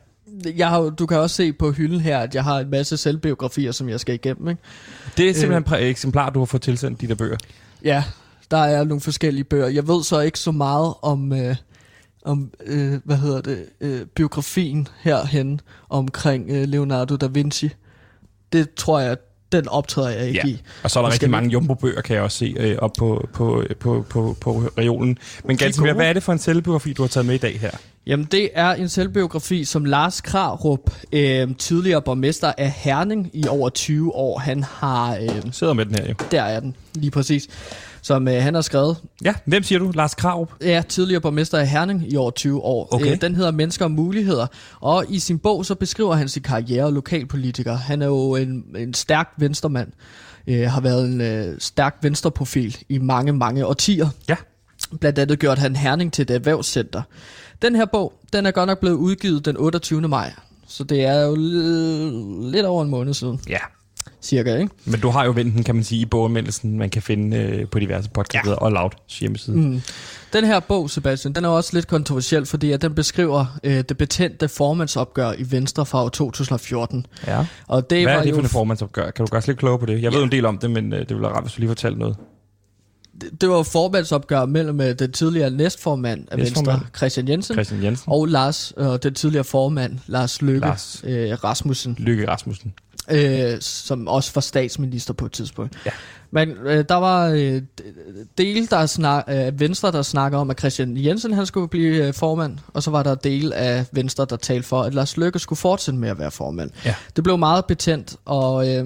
Jeg har, du kan også se på hylden her, at jeg har en masse selvbiografier, som jeg skal igennem. Ikke? Det er simpelthen øh. eksemplar, du har fået tilsendt, de der bøger. Ja, der er nogle forskellige bøger. Jeg ved så ikke så meget om, øh, om øh, hvad hedder det, øh, biografien herhen omkring øh, Leonardo da Vinci. Det tror jeg, den optræder jeg ikke Ja. i. Og så er der rigtig mange jumbo-bøger, kan jeg også se øh, op på, på, på, på, på reolen. Men gode. hvad er det for en selvbiografi, du har taget med i dag her? Jamen, det er en selvbiografi, som Lars Krarup, øh, tidligere borgmester af Herning i over 20 år, han har... Øh, sidder med den her jo. der er den, lige præcis. Som øh, han har skrevet. Ja, hvem siger du? Lars Krarup? Ja, tidligere borgmester af Herning i over 20 år. Okay. Øh, den hedder Mennesker og Muligheder. Og i sin bog, så beskriver han sin karriere og lokalpolitiker. Han er jo en, en stærk venstremand. Øh, har været en øh, stærk venstreprofil i mange, mange årtier. Ja. Blandt andet gjort han Herning til et erhvervscenter. Den her bog, den er godt nok blevet udgivet den 28. maj. Så det er jo lidt over en måned siden, Ja. cirka, ikke? Men du har jo vendt den, kan man sige, i boganmeldelsen, man kan finde øh, på diverse podcasts ja. og Louds hjemmeside. Mm. Den her bog, Sebastian, den er også lidt kontroversiel, fordi at den beskriver øh, det betændte formandsopgør i Venstre fra år 2014. Ja. Og det Hvad var er det jo, for en formandsopgør? Kan du gøre os lidt klogere på det? Jeg ved Ja. jo en del om det, men øh, det ville være rart, hvis du lige fortalte noget. Det, det var jo formandsopgør mellem øh, den tidligere næstformand af Næstformand. Venstre, Christian Jensen, Christian Jensen. og Lars, øh, den tidligere formand, Lars Løkke Lars. Øh, Rasmussen, Lykke Rasmussen. øh, som også var statsminister på et tidspunkt. Ja. Men øh, der var øh, del der snak, øh, Venstre, der snakker om, at Christian Jensen han skulle blive øh, formand, og så var der del af Venstre, der talte for, at Lars Løkke skulle fortsætte med at være formand. Ja. Det blev meget betændt, og øh,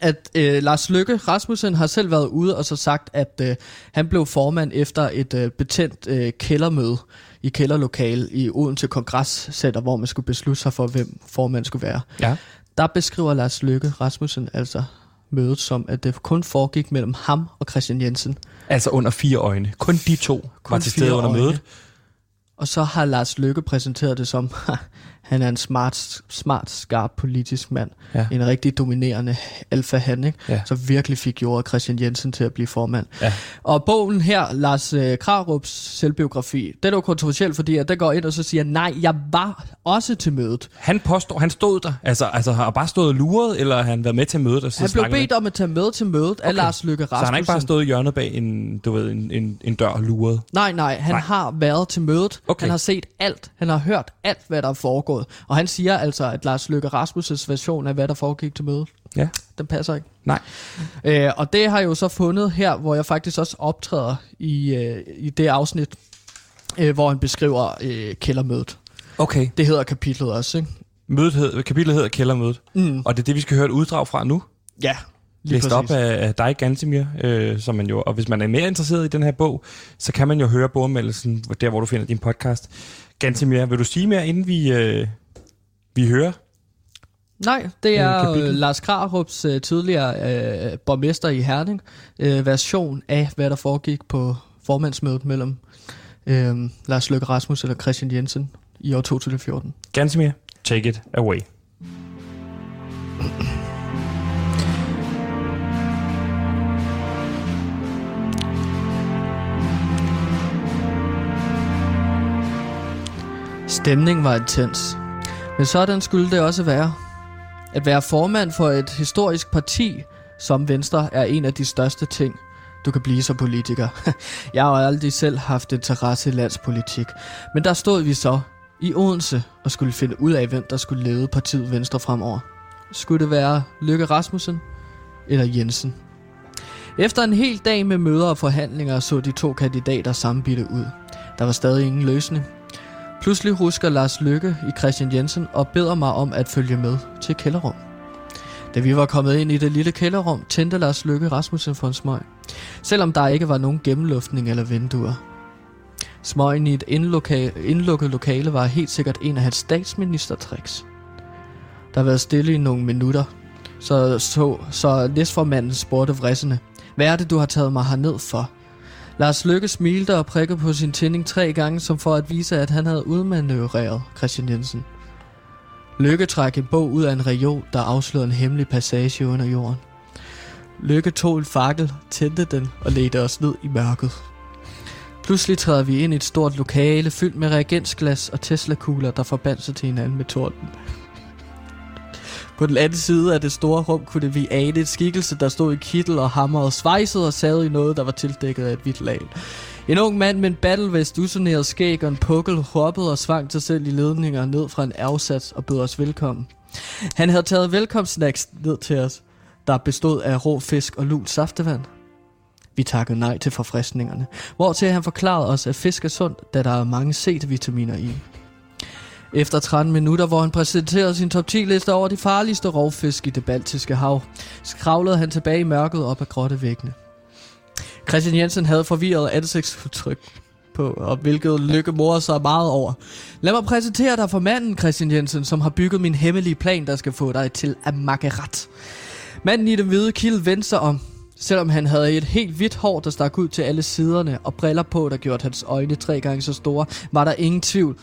at øh, Lars Løkke Rasmussen har selv været ude og så sagt, at øh, han blev formand efter et øh, betændt øh, kældermøde i kælderlokale i Odense Kongresscenter, hvor man skulle beslutte sig for, hvem formand skulle være. Ja. Der beskriver Lars Løkke Rasmussen altså mødet som, at det kun foregik mellem ham og Christian Jensen. Altså under fire øjne. Kun de to Kun var til stede under øjne. mødet. Og så har Lars Løkke præsenteret det som, han er en smart, smart skarp politisk mand. Ja. En rigtig dominerende alfa-han, ikke? Ja. Så virkelig fik gjort Christian Jensen til at blive formand. Ja. Og bogen her, Lars øh, Krarups selvbiografi, den er jo kontroversiel, fordi at der går ind og så siger, nej, jeg var også til mødet. Han påstår, han stod der. Altså, altså har han bare stået luret, eller har han været med til mødet og så Han blev bedt om at tage med til mødet af Okay. Lars Løkke Rasmussen. Så han har ikke bare stået i hjørnet bag en, du ved, en, en, en dør og luret. Nej, nej, han nej. har været til mødet. Okay. Han har set alt. Han har hørt alt, hvad der er foregået. Og han siger altså, at Lars Løkke Rasmussen' version af, hvad der foregik til mødet, Ja. den passer ikke. Nej. Øh, og det har jeg jo så fundet her, hvor jeg faktisk også optræder i, øh, i det afsnit, øh, hvor han beskriver øh, kældermødet. Okay. Det hedder kapitlet også, ikke? Mødet hed, kapitlet hedder Kældermødet. Mm. Og det er det, vi skal høre et uddrag fra nu. Ja, læst op af, af dig, Gantemir, øh, som man jo, og hvis man er mere interesseret i den her bog, så kan man jo høre boganmeldelsen, der hvor du finder din podcast. Gantemir, vil du sige mere, inden vi, øh, vi hører? Nej, det Øh, er øh, Lars Krarups øh, tidligere øh, borgmester i Herning øh, version af, hvad der foregik på formandsmødet mellem øh, Lars Løkke Rasmussen og Christian Jensen i år 2014. Gantemir, take it away. Stemningen var intens. Men sådan skulle det også være. At være formand for et historisk parti som Venstre er en af de største ting, du kan blive som politiker. Jeg har aldrig selv haft interesse i landspolitik. Men der stod vi så i Odense og skulle finde ud af, hvem der skulle lede partiet Venstre fremover. Skulle det være Løkke Rasmussen eller Jensen? Efter en hel dag med møder og forhandlinger så de to kandidater sammenbitte ud. Der var stadig ingen løsning. Pludselig husker Lars Lykke i Christian Jensen og beder mig om at følge med til kælderrum. Da vi var kommet ind i det lille kælderrum, tændte Lars Lykke Rasmussen for en smøg. Selvom der ikke var nogen gennemluftning eller vinduer. Smøgen i et indloka- indlukket lokale var helt sikkert en af hans statsministertricks. Der var stille i nogle minutter, så, så, så næstformanden spurgte vrissende, hvad er det, du har taget mig herned for? Lars Lykke smilte og prikkede på sin tænding tre gange, som for at vise, at han havde udmanøvreret Christian Jensen. Lykke trak en bog ud af en reol, der afslørede en hemmelig passage under jorden. Lykke tog en fakkel, tændte den og ledte os ned i mørket. Pludselig træder vi ind i et stort lokale fyldt med reagensglas og Tesla-kugler, der forbandt sig til hinanden med torden. På den anden side af det store rum kunne vi ane et skikkelse, der stod i kittel og hammerede, svejsede og sad i noget, der var tildækket af et hvidt lag. En ung mand med en battlevest, usoneret skæg og en pukkel hoppede og svang sig selv i ledninger ned fra en afsats og bød os velkommen. Han havde taget velkomstsnacks ned til os, der bestod af rå fisk og lunt saftevand. Vi takkede nej til forfriskningerne, hvortil han forklarede os, at fisk er sundt, da der er mange C-vitaminer i. Efter 13 minutter, hvor han præsenterede sin top 10 liste over de farligste rovfisk i det baltiske hav, skravlede han tilbage i mørket op ad grottevæggene. Christian Jensen havde forvirret ansigtsudtryk på, og hvilket Lykke morer sig meget over. Lad mig præsentere dig for manden, Christian Jensen, som har bygget min hemmelige plan, der skal få dig til at makke ret. Manden i den hvide kilde vendte sig om, selvom han havde et helt hvidt hår, der stak ud til alle siderne, og briller på, der gjorde hans øjne tre gange så store, var der ingen tvivl.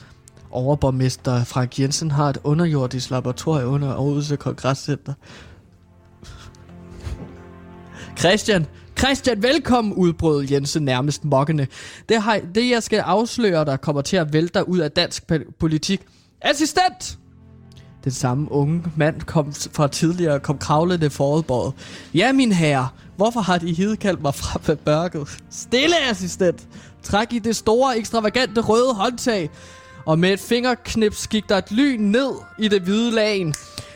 Overborgmester Frank Jensen har et underjordisk laboratorium under Aarhus Kongresscenter. Christian, Christian, velkommen, udbrød Jensen nærmest mokkende. Det, har, det jeg skal afsløre, der kommer til at vælte dig ud af dansk politik. Assistent! Den samme unge mand kom fra tidligere kom kravlende forudbåret. Ja, min herre, hvorfor har de hidkaldt mig fra med mørket? Stille, assistent! Træk i det store, ekstravagante røde håndtag. Og med et fingerknips gik der et lyn ned i det hvide lagen.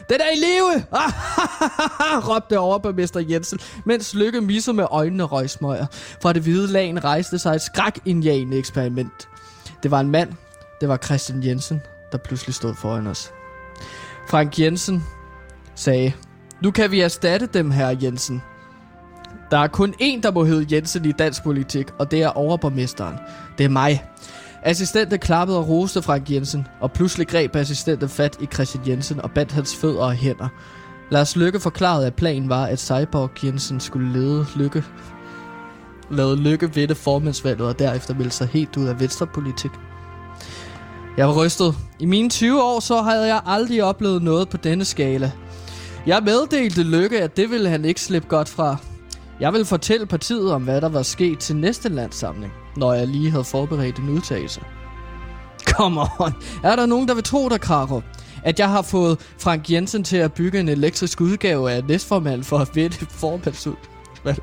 Den er i live! råbte overborgmester Jensen, mens Lykke missede med øjnene og røgsmøger. Fra det hvide lagen rejste sig et skrækindjagende eksperiment. Det var en mand. Det var Christian Jensen, der pludselig stod foran os. Frank Jensen sagde, nu kan vi erstatte dem her, Jensen. Der er kun én, der må hedde Jensen i dansk politik, og det er overborgmesteren. Det er mig. Assistenten klappede og roste Frank Jensen, og pludselig greb assistenten fat i Christian Jensen og bandt hans fødder og hænder. Lars Lykke forklarede, at planen var, at Cyborg Jensen skulle lede Lykke lade Lykke vinde formandsvalget og derefter melde sig helt ud af venstrepolitik. Jeg var rystet. I mine 20 år så havde jeg aldrig oplevet noget på denne skala. Jeg meddelte Lykke, at det ville han ikke slippe godt fra. Jeg ville fortælle partiet om, hvad der var sket til næste landssamling, når jeg lige havde forberedt en udtalelse. Come on. Er der nogen, der vil tro dig, Karo? At jeg har fået Frank Jensen til at bygge en elektrisk udgave af næstformand for at vinde formandsud. Hvad?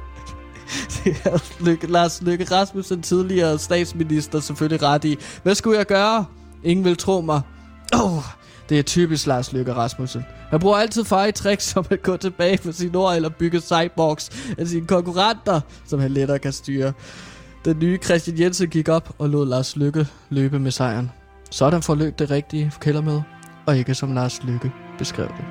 Det er Lykke, Lars Lykke Rasmussen, tidligere statsminister, selvfølgelig ret i. Hvad skulle jeg gøre? Ingen vil tro mig. Oh, det er typisk Lars Lykke Rasmussen. Han bruger altid feje tricks, som at gå tilbage på sin ord eller bygge cyborgs af sine konkurrenter, som han lettere kan styre. Den nye Christian Jensen gik op og lod Lars Lykke løbe med sejren. Sådan forløb det rigtige kældermøde, og ikke som Lars Lykke beskrev det.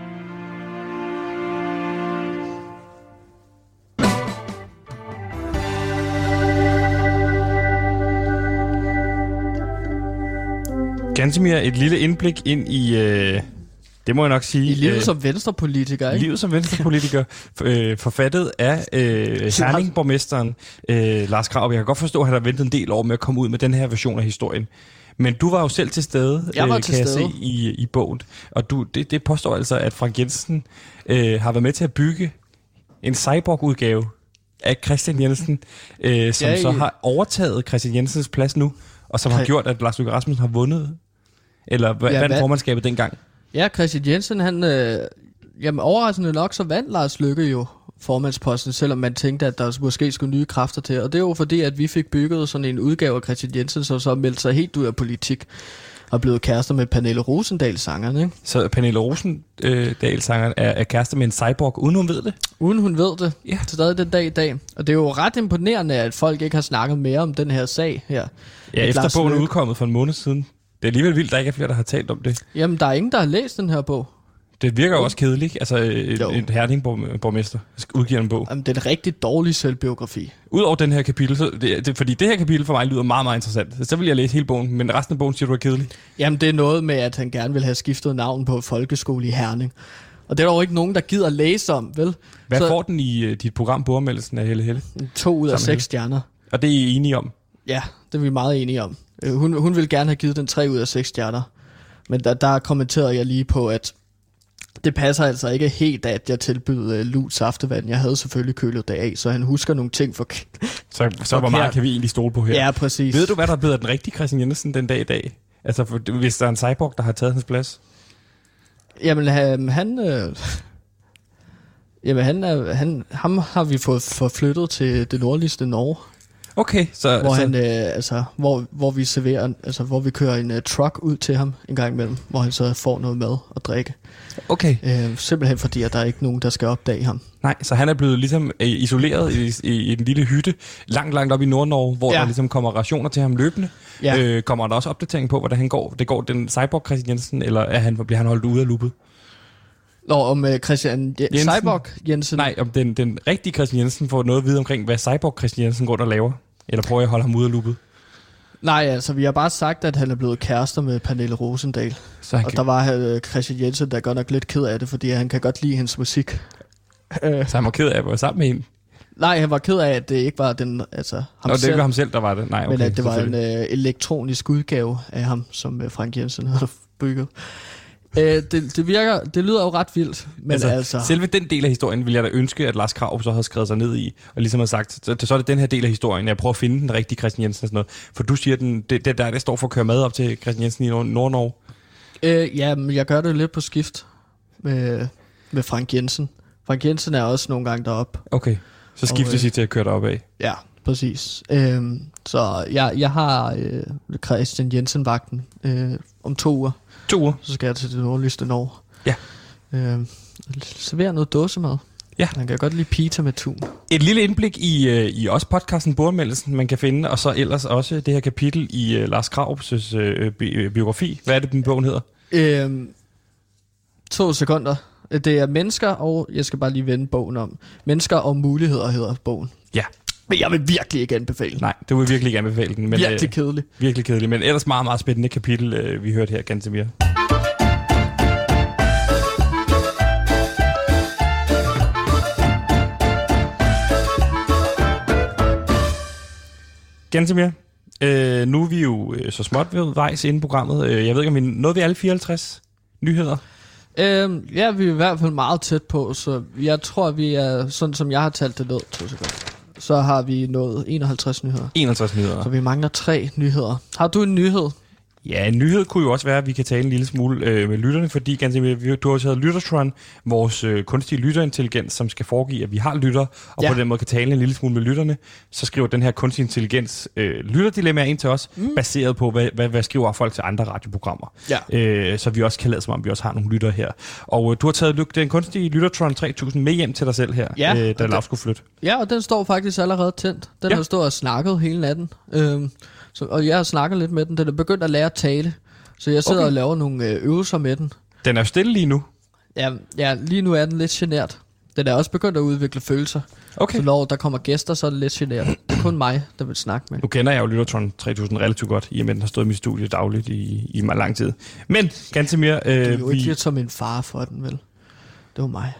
Gansimir, et lille indblik ind i øh, det må jeg nok sige, I livet øh, som venstrepolitiker, ikke? livet som venstrepolitiker, øh, forfattet af øh, Herning-borgmesteren øh, Lars Krav. Jeg kan godt forstå, at han har ventet en del år med at komme ud med den her version af historien. Men du var jo selv til stede, Jeg var øh, til kan stede. jeg se i, i bogen. Og du, det, det påstår altså, at Frank Jensen øh, har været med til at bygge en cyborg-udgave af Christian Jensen, øh, som Ja, så i- har overtaget Christian Jensens plads nu, og som har gjort, at Lars Løkke Rasmussen har vundet. Eller hvad Ja, vandt hvad- formandskabet dengang? Ja, Christian Jensen, han... Øh, jamen, overraskende nok, så vandt Lars Lykke jo formandsposten, selvom man tænkte, at der måske skulle nye kræfter til. Og det er jo fordi, at vi fik bygget sådan en udgave af Christian Jensen, som så meldte sig helt ud af politik og blev kærester med Pernille Rosendal, sangeren, ikke? Så Pernille Rosendal, sangeren, er, er kæreste med en cyborg, uden hun ved det. Uden hun ved det. Ja. Stadig den dag i dag. Og det er jo ret imponerende, at folk ikke har snakket mere om den her sag her. Ja, efter bogen er udkommet for en måned siden. Det er alligevel vildt, der ikke er flere, der har talt om det. Jamen, der er ingen, der har læst den her bog. Det virker jo også kedeligt? Altså, en, Jo. en Herning-borgmester udgiver en bog. Jamen, det er en rigtig dårlig selvbiografi. Udover den her kapitel, så det, det, fordi det her kapitel for mig lyder meget, meget interessant. Så vil jeg læse hele bogen, men resten af bogen siger du er kedelig. Jamen, det er noget med, at han gerne vil have skiftet navn på folkeskole i Herning. Og det er der jo ikke nogen, der gider læse om, vel? Hvad Så- så... får den i uh, dit program, Bordmeldelsen af Helle Helle? To ud af seks stjerner. Og det er I enige om? Ja, det er vi meget enige om. Øh, Hun, hun vil gerne have givet den tre ud af seks stjerner. Men der, der kommenterede jeg lige på, at det passer altså ikke helt, at jeg tilbød uh, lut saftevand. Jeg havde selvfølgelig kølet det af, så han husker nogle ting for... Så, så hvor meget kan vi egentlig stole på her? Ja, præcis. Ved du, hvad der er blevet af den rigtige Christian Jensen den dag i dag? Altså, for, hvis der er en cyborg, der har taget hans plads. Jamen, han... han øh, jamen, han, er, han, ham har vi fået forflyttet til det nordligste Norge. Okay, så... hvor så han øh, altså hvor hvor vi serverer altså hvor vi kører en uh, truck ud til ham en gang imellem, hvor han så får noget mad og drikke. okay. Øh, simpelthen fordi at der er ikke nogen der skal opdage ham. Nej, så han er blevet ligesom øh, isoleret i, i, i en lille hytte, langt, langt op i Nord-Norge, hvor Ja. ja. der ligesom kommer rationer til ham løbende. Ja. Øh, kommer der også opdatering på, hvordan han går? Det går den cyborg Christian Jensen, eller er han, bliver han holdt ude af loopet? Nå, om øh, Christian Je- Jensen. Cyborg Jensen. Nej, om den, den rigtige Christian Jensen får noget at vide omkring, hvad cyborg Christian Jensen går og laver. Eller prøver jeg at holde ham ude af loopet? Nej, altså vi har bare sagt, at han er blevet kærester med Pernille Rosendal. Så han, Og kan, der var øh, Christian Jensen, der er godt nok lidt ked af det, fordi han kan godt lide hendes musik. Så han var ked af at være sammen med hende. nej, han var ked af, at det ikke var den, altså ham Nå, det selv, var ham selv, der var det. Nej, okay, men at det var en øh, elektronisk udgave af ham, som øh, Frank Jensen havde bygget. Øh, det, det virker, det lyder jo ret vildt, men altså, altså Selve den del af historien ville jeg da ønske, at Lars Krav så havde skrevet sig ned i, og ligesom har sagt, så, så er det den her del af historien, jeg prøver at finde den rigtige Christian Jensen og sådan noget. For du siger, den, det, det der, der står for at køre mad op til Christian Jensen i Nord- Nord-Norge. Øh, ja, men jeg gør det lidt på skift med, med Frank Jensen. Frank Jensen er også nogle gange deroppe. Okay, så skifter øh, sig til at køre derop af. Ja, præcis. Øhm, så jeg, jeg har øh, Christian Jensen-vagten øh, om to uger. To uger. Så skal jeg til det nordligste Norge. Ja. Øhm, servere noget dåsemad. Ja. Han kan godt lide pizza med tun. Et lille indblik i, øh, i også podcasten Bordmeldelsen, man kan finde, og så ellers også det her kapitel i øh, Lars Kravs øh, bi- øh, biografi. Hvad er det, den bogen hedder? Øhm, to sekunder. Det er mennesker, og jeg skal bare lige vende bogen om. Mennesker og muligheder hedder bogen. Ja. Men jeg vil virkelig ikke anbefale den. Nej, det vil virkelig ikke anbefale den. Men, virkelig øh, kedelig. virkelig kedelig, men ellers meget, meget spændende kapitel, øh, vi hørte her ganske mere. Gantemir, øh, nu er vi jo øh, så småt ved vejs inde i programmet. Øh, jeg ved ikke, om vi nåede vi alle 54 nyheder? Øhm, ja, vi er i hvert fald meget tæt på, så jeg tror, vi er, sådan som jeg har talt det ned, to sekunder, så har vi nået 51 nyheder. 51 nyheder. Så vi mangler tre nyheder. Har du en nyhed? Ja, en nyhed kunne jo også være, at vi kan tale en lille smule øh, med lytterne, fordi ganske, du har jo taget Lyttertron, vores øh, kunstige lytterintelligens, som skal foregive, at vi har lytter, og Ja. på den måde kan tale en lille smule med lytterne. Så skriver den her kunstige intelligens øh, lytterdilemmaer ind til os, mm. baseret på, hvad, hvad, hvad skriver folk til andre radioprogrammer. Ja. Øh, så vi også kan lade som om, vi også har nogle lytter her. Og øh, du har taget den kunstige Lyttertron 3000 med hjem til dig selv her, Ja, øh, da Lars skulle flytte. Ja, og den står faktisk allerede tændt. Den Ja. har stået og snakket hele natten. Øhm, så, og jeg har snakket lidt med den. Den er begyndt at lære at tale. Så jeg sidder Okay. og laver nogle øh, øvelser med den. Den er stille lige nu. Ja, ja, lige nu er den lidt genert. Den er også begyndt at udvikle følelser. Okay. Så når der kommer gæster, så er det lidt genert. kun mig, der vil snakke med. Nu kender jeg jo Lyttertron 3000 relativt godt, i og med at den har stået i mit studie dagligt i, i meget lang tid. Men, ganske mere... Du er Øh, jo vi, ikke lidt som en far for den, vel? Det var mig.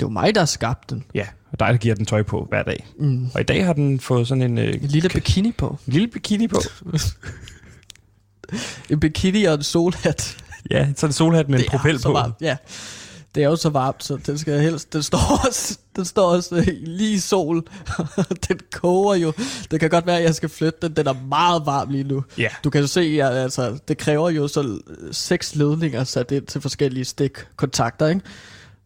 Det var mig, der skabte den. ja, og dig, der giver den tøj på hver dag. Mm. Og i dag har den fået sådan en, øh, En lille bikini på. en lille bikini på. En bikini og en solhat. Ja, så det solhat med en Det er propel på. varmt, ja. Det er jo så varmt, så den skal helst... Den står også, den står også øh, lige i sol. den koger jo. Det kan godt være, at jeg skal flytte den. Den er meget varm lige nu. Ja. Du kan jo se, at altså, det kræver jo så seks ledninger sat ind til forskellige stikkontakter, ikke?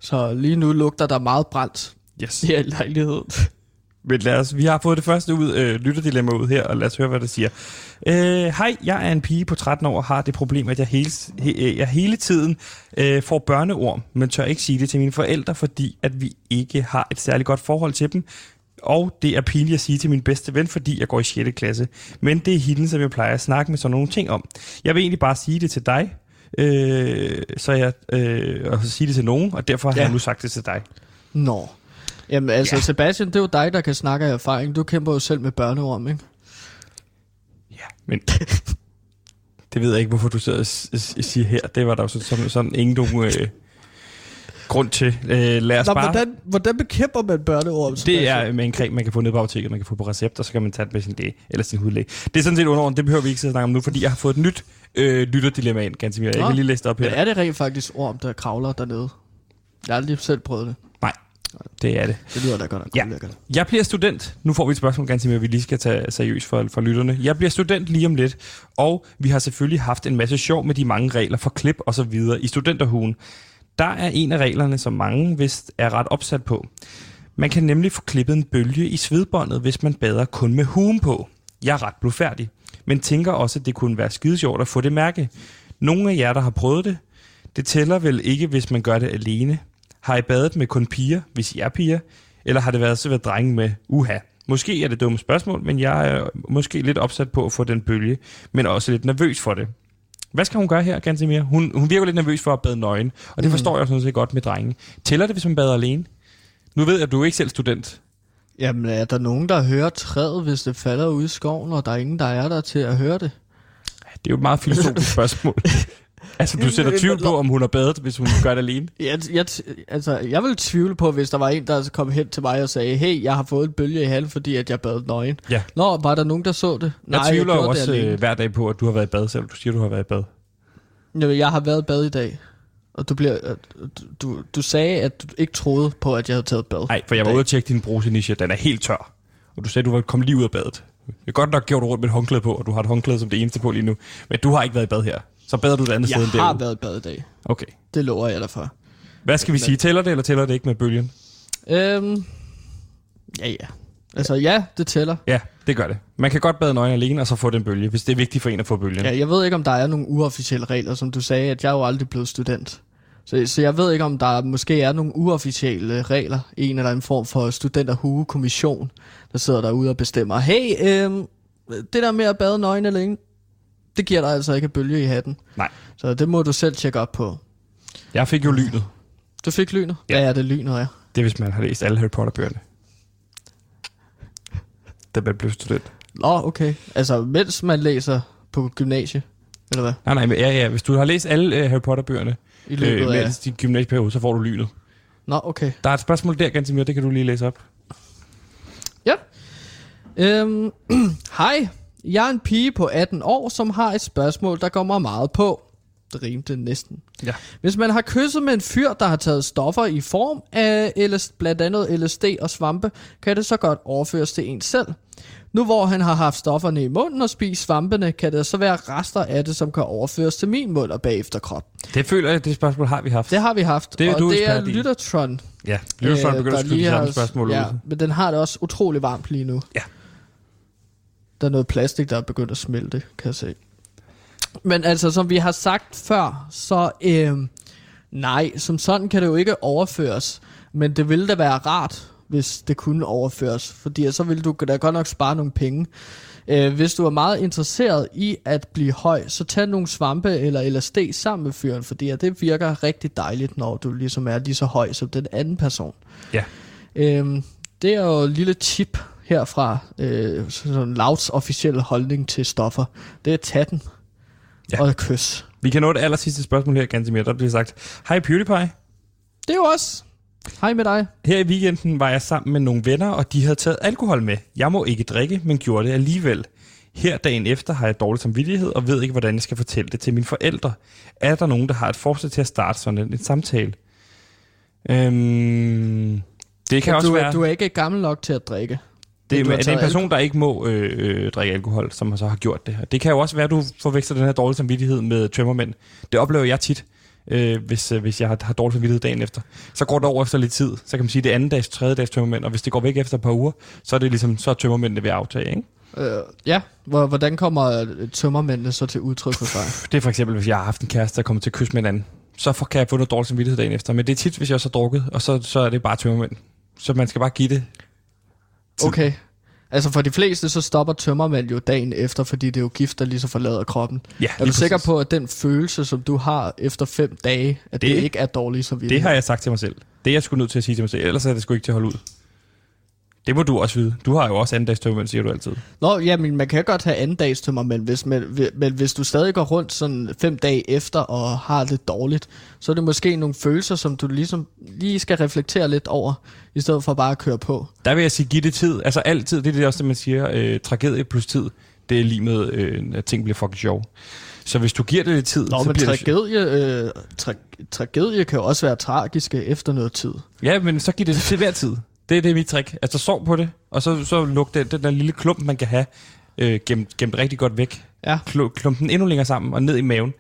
Så lige nu lugter der meget brændt Yes. i lejligheden. Men lad os, vi har fået det første ud, øh, lytterdilemma ud her, og lad os høre, hvad det siger. Øh, Hej, jeg er en pige på 13 år og har det problem, at jeg hele, he, øh, jeg hele tiden øh, får børneorm, men tør ikke sige det til mine forældre, fordi at vi ikke har et særligt godt forhold til dem. Og det er pinligt at sige til min bedste ven, fordi jeg går i 6. klasse. Men det er hende, som jeg plejer at snakke med sådan nogle ting om. Jeg vil egentlig bare sige det til dig, øh, så jeg, øh, og sige det til nogen, og derfor har Ja. jeg nu sagt det til dig. Nå. Jamen altså, Ja. Sebastian, det er jo dig, der kan snakke af erfaring. Du kæmper jo selv med børneorm, ikke? Ja, men det ved jeg ikke, hvorfor du sidder og siger her. Det var der jo så- sådan, sådan ingen nogen, øh, grund til. Øh, lad os Nå, bare... hvordan, hvordan bekæmper man børneorm? Det er med en creme, man kan få ned på apoteket, man kan få på recept, og så kan man tage det med sin læge, eller sin hudlæge. Det er sådan set underordnet, det behøver vi ikke sidde og snakke om nu, fordi jeg har fået et nyt øh, lytterdilemma ind, ganske mere. Jeg kan lige læse det op her. Men er det rent faktisk orm, der kravler dernede? Jeg har aldrig selv prøvet det. Det er det. Det lyder da godt Ja. ulækkert. Jeg bliver student. Nu får vi et spørgsmål, ganske mere, vi lige skal tage seriøst for, for lytterne. Jeg bliver student lige om lidt, og vi har selvfølgelig haft en masse sjov med de mange regler for klip og så videre i studenterhugen. Der er en af reglerne, som mange vist er ret opsat på. Man kan nemlig få klippet en bølge i svedbåndet, hvis man bader kun med hugen på. Jeg er ret blufærdig, men tænker også, at det kunne være skidesjovt at få det mærke. Nogle af jer, der har prøvet det, det tæller vel ikke, hvis man gør det alene. Har I badet med kun piger, hvis I er piger? Eller har det været så været drenge med uha? Måske er det dumme spørgsmål, men jeg er måske lidt opsat på at få den bølge, men også lidt nervøs for det. Hvad skal hun gøre her, ganske mere? Hun, hun virker lidt nervøs for at bade nøgen, og det Mm. forstår jeg sådan set godt med drenge. Tæller det, hvis man bader alene? Nu ved jeg, at du er ikke selv student. Jamen, er der nogen, der hører træet, hvis det falder ud i skoven, og der er ingen, der er der til at høre det? Det er jo et meget filosofisk spørgsmål. Altså, du sætter tvivl på, om hun har badet, hvis hun gør det alene. Jeg, jeg, altså, jeg vil tvivle på, hvis der var en, der kom hen til mig og sagde, hey, jeg har fået en bølge i halen, fordi at jeg bad nøgen. Ja. Nå, var der nogen, der så det? Jeg tvivler jo gjorde også det alene. øh, hver dag på, at du har været i bad, selvom du siger, du har været i bad. Jamen, jeg har været i bad i dag. Og du, bliver, øh, du, du, sagde, at du ikke troede på, at jeg havde taget bad. Nej, for jeg var ude og tjekke din brusiniche, den er helt tør. Og du sagde, at du var kommet lige ud af badet. Jeg har godt nok gjort rundt med et håndklæde på, og du har et håndklæde som det eneste på lige nu. Men du har ikke været i bad her. Så bader du et andet Jeg sted end har derude. været bad i dag. Okay. Det lover jeg dig for. Hvad skal vi sige? Tæller det, eller tæller det ikke med bølgen? Øhm, ja, ja. Altså, ja, det tæller. Ja, det gør det. Man kan godt bade nøgen alene, og så få den bølge, hvis det er vigtigt for en at få bølgen. Ja, jeg ved ikke, om der er nogle uofficielle regler, som du sagde, at jeg er jo aldrig blevet student. Så, så jeg ved ikke, om der måske er nogle uofficielle regler, en eller anden form for studenterhugekommission, der sidder derude og bestemmer, hey, øhm, det der med at bade nøgen alene, det giver dig altså ikke bølge i hatten. Nej. Så det må du selv tjekke op på. Jeg fik jo lynet. Du fik lynet? Ja. Ja, ja det lynet er. Det er, hvis man har læst alle Harry Potter-bøgerne. Da man blev student. Nå, okay. Altså, mens man læser på gymnasie, eller hvad? Nej, nej, men ja, ja. Hvis du har læst alle uh, Harry Potter-bøgerne, I løbet øh, af... mens din gymnasieperiode, så får du lynet. Nå, okay. Der er et spørgsmål der, Gansimir, det kan du lige læse op. Ja. Øhm, hej, jeg er en pige på 18 år, som har et spørgsmål, der går mig meget på. Det rimte næsten. Ja. Hvis man har kysset med en fyr, der har taget stoffer i form af LS, blandt andet LSD og svampe, kan det så godt overføres til en selv. Nu hvor han har haft stofferne i munden og spist svampene, kan det så være rester af det, som kan overføres til min mund og bagefter krop. Det føler jeg, det spørgsmål har vi haft. Det har vi haft, Det er og du det er. Lyttertron, Ja, Lytterfond øh, begynder der at skrive de samme spørgsmål ja, ud. men den har det også utrolig varmt lige nu. Ja. Der er noget plastik, der er begyndt at smelte, kan jeg se. Men altså, som vi har sagt før, så øh, nej, som sådan kan det jo ikke overføres. Men det ville da være rart, hvis det kunne overføres. Fordi så ville du da godt nok spare nogle penge. Øh, hvis du er meget interesseret i at blive høj, så tag nogle svampe eller LSD sammen med fyren, fordi at det virker rigtig dejligt, når du ligesom er lige så høj som den anden person. Ja. Øhm, det er jo et lille tip herfra, øh, sådan Louds officielle holdning til stoffer, det er tag den Ja. og kys. Vi kan nå det aller sidste spørgsmål her, Gantemir. Der bliver sagt, Hej PewDiePie. Det er jo også. Hej med dig. Her i weekenden var jeg sammen med nogle venner, og de havde taget alkohol med. Jeg må ikke drikke, men gjorde det alligevel. Her dagen efter har jeg dårlig samvittighed og ved ikke, hvordan jeg skal fortælle det til mine forældre. Er der nogen, der har et forslag til at starte sådan en, en samtale? Øhm, det kan også du, være... du er ikke gammel nok til at drikke. Det, er, det en person, der ikke må øh, øh, drikke alkohol, som så har gjort det her. Det kan jo også være, at du forveksler den her dårlige samvittighed med tømmermænd. Det oplever jeg tit, øh, hvis, øh, hvis jeg har, har dårlig samvittighed dagen efter. Så går det over efter lidt tid. Så kan man sige, det er anden dags, tredje dags tømmermænd, og hvis det går væk efter et par uger, så er det ligesom, så er tømmermændene ved at aftage, ikke? Øh, ja, Hvor- hvordan kommer øh, tømmermændene så til udtryk for sig? Det er for eksempel, hvis jeg har haft en kæreste, der kommer til at kysse med en anden. Så får- kan jeg få noget dårlig samvittighed dagen efter. Men det er tit, hvis jeg også har drukket, og så, så er det bare tømmermænd. Så man skal bare give det. Tid. Okay. Altså for de fleste, så stopper tømmermænd jo dagen efter, fordi det er jo gift, der lige så forlader kroppen. Ja, Er du lige sikker præcis. på, at den følelse, som du har efter fem dage, at det, Det- ikke er dårlig samvittighed? Det har jeg sagt til mig selv. Det er jeg sgu nødt til at sige til mig selv, ellers er det sgu ikke til at holde ud. Det må du også vide. Du har jo også anden dags tømmermænd, siger du altid. Nå, ja, men man kan godt have anden dags tømmermænd, hvis, men, men hvis du stadig går rundt sådan fem dage efter og har det dårligt, så er det måske nogle følelser, som du ligesom lige skal reflektere lidt over, i stedet for bare at køre på. Der vil jeg sige, giv det tid. Altså altid, det er det også, det man siger, øh, tragedie plus tid, det er lige med, øh, at ting bliver fucking sjove. Så hvis du giver det lidt tid, Nå, så men bliver det... tragedie, øh, tra- tragedie kan jo også være tragiske efter noget tid. Ja, men så giv det til hver tid. Det er det er mit trick. Altså sov på det, og så, så luk den, den der lille klump, man kan have, øh, gemt, gemt rigtig godt væk. Ja. Klu- Klump den endnu længere sammen og ned i maven.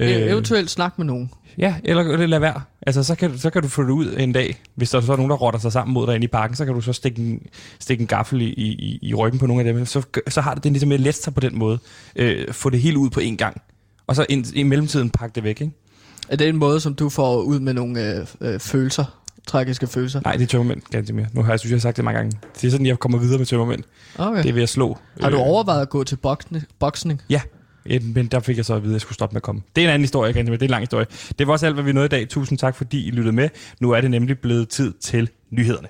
Øh, Øh. eventuelt snak med nogen. Ja, eller, lad være. Altså, så kan, du- så kan du få det ud en dag. Hvis der så er nogen, der rotter sig sammen mod dig inde i parken, så kan du så stikke en, stikke en gaffel i, i, i ryggen på nogle af dem. Så, så har det det ligesom med at lette sig på den måde. Øh, få det hele ud på én gang. Og så ind, i mellemtiden pakke det væk, ikke? Er det en måde, som du får ud med nogle øh, øh, følelser, tragiske følelser? Nej, det er tømmermænd, ganske mere. Nu har jeg, synes jeg, har sagt det mange gange. Det er sådan, jeg kommer videre med tømmermænd. Okay. Det er ved at slå. Har du Øh, overvejet at gå til boksning? boksning? Ja, men der fik jeg så at vide, at jeg skulle stoppe med at komme. Det er en anden historie, ganske mere. Det er en lang historie. Det var også alt, hvad vi nåede i dag. Tusind tak, fordi I lyttede med. Nu er det nemlig blevet tid til nyhederne.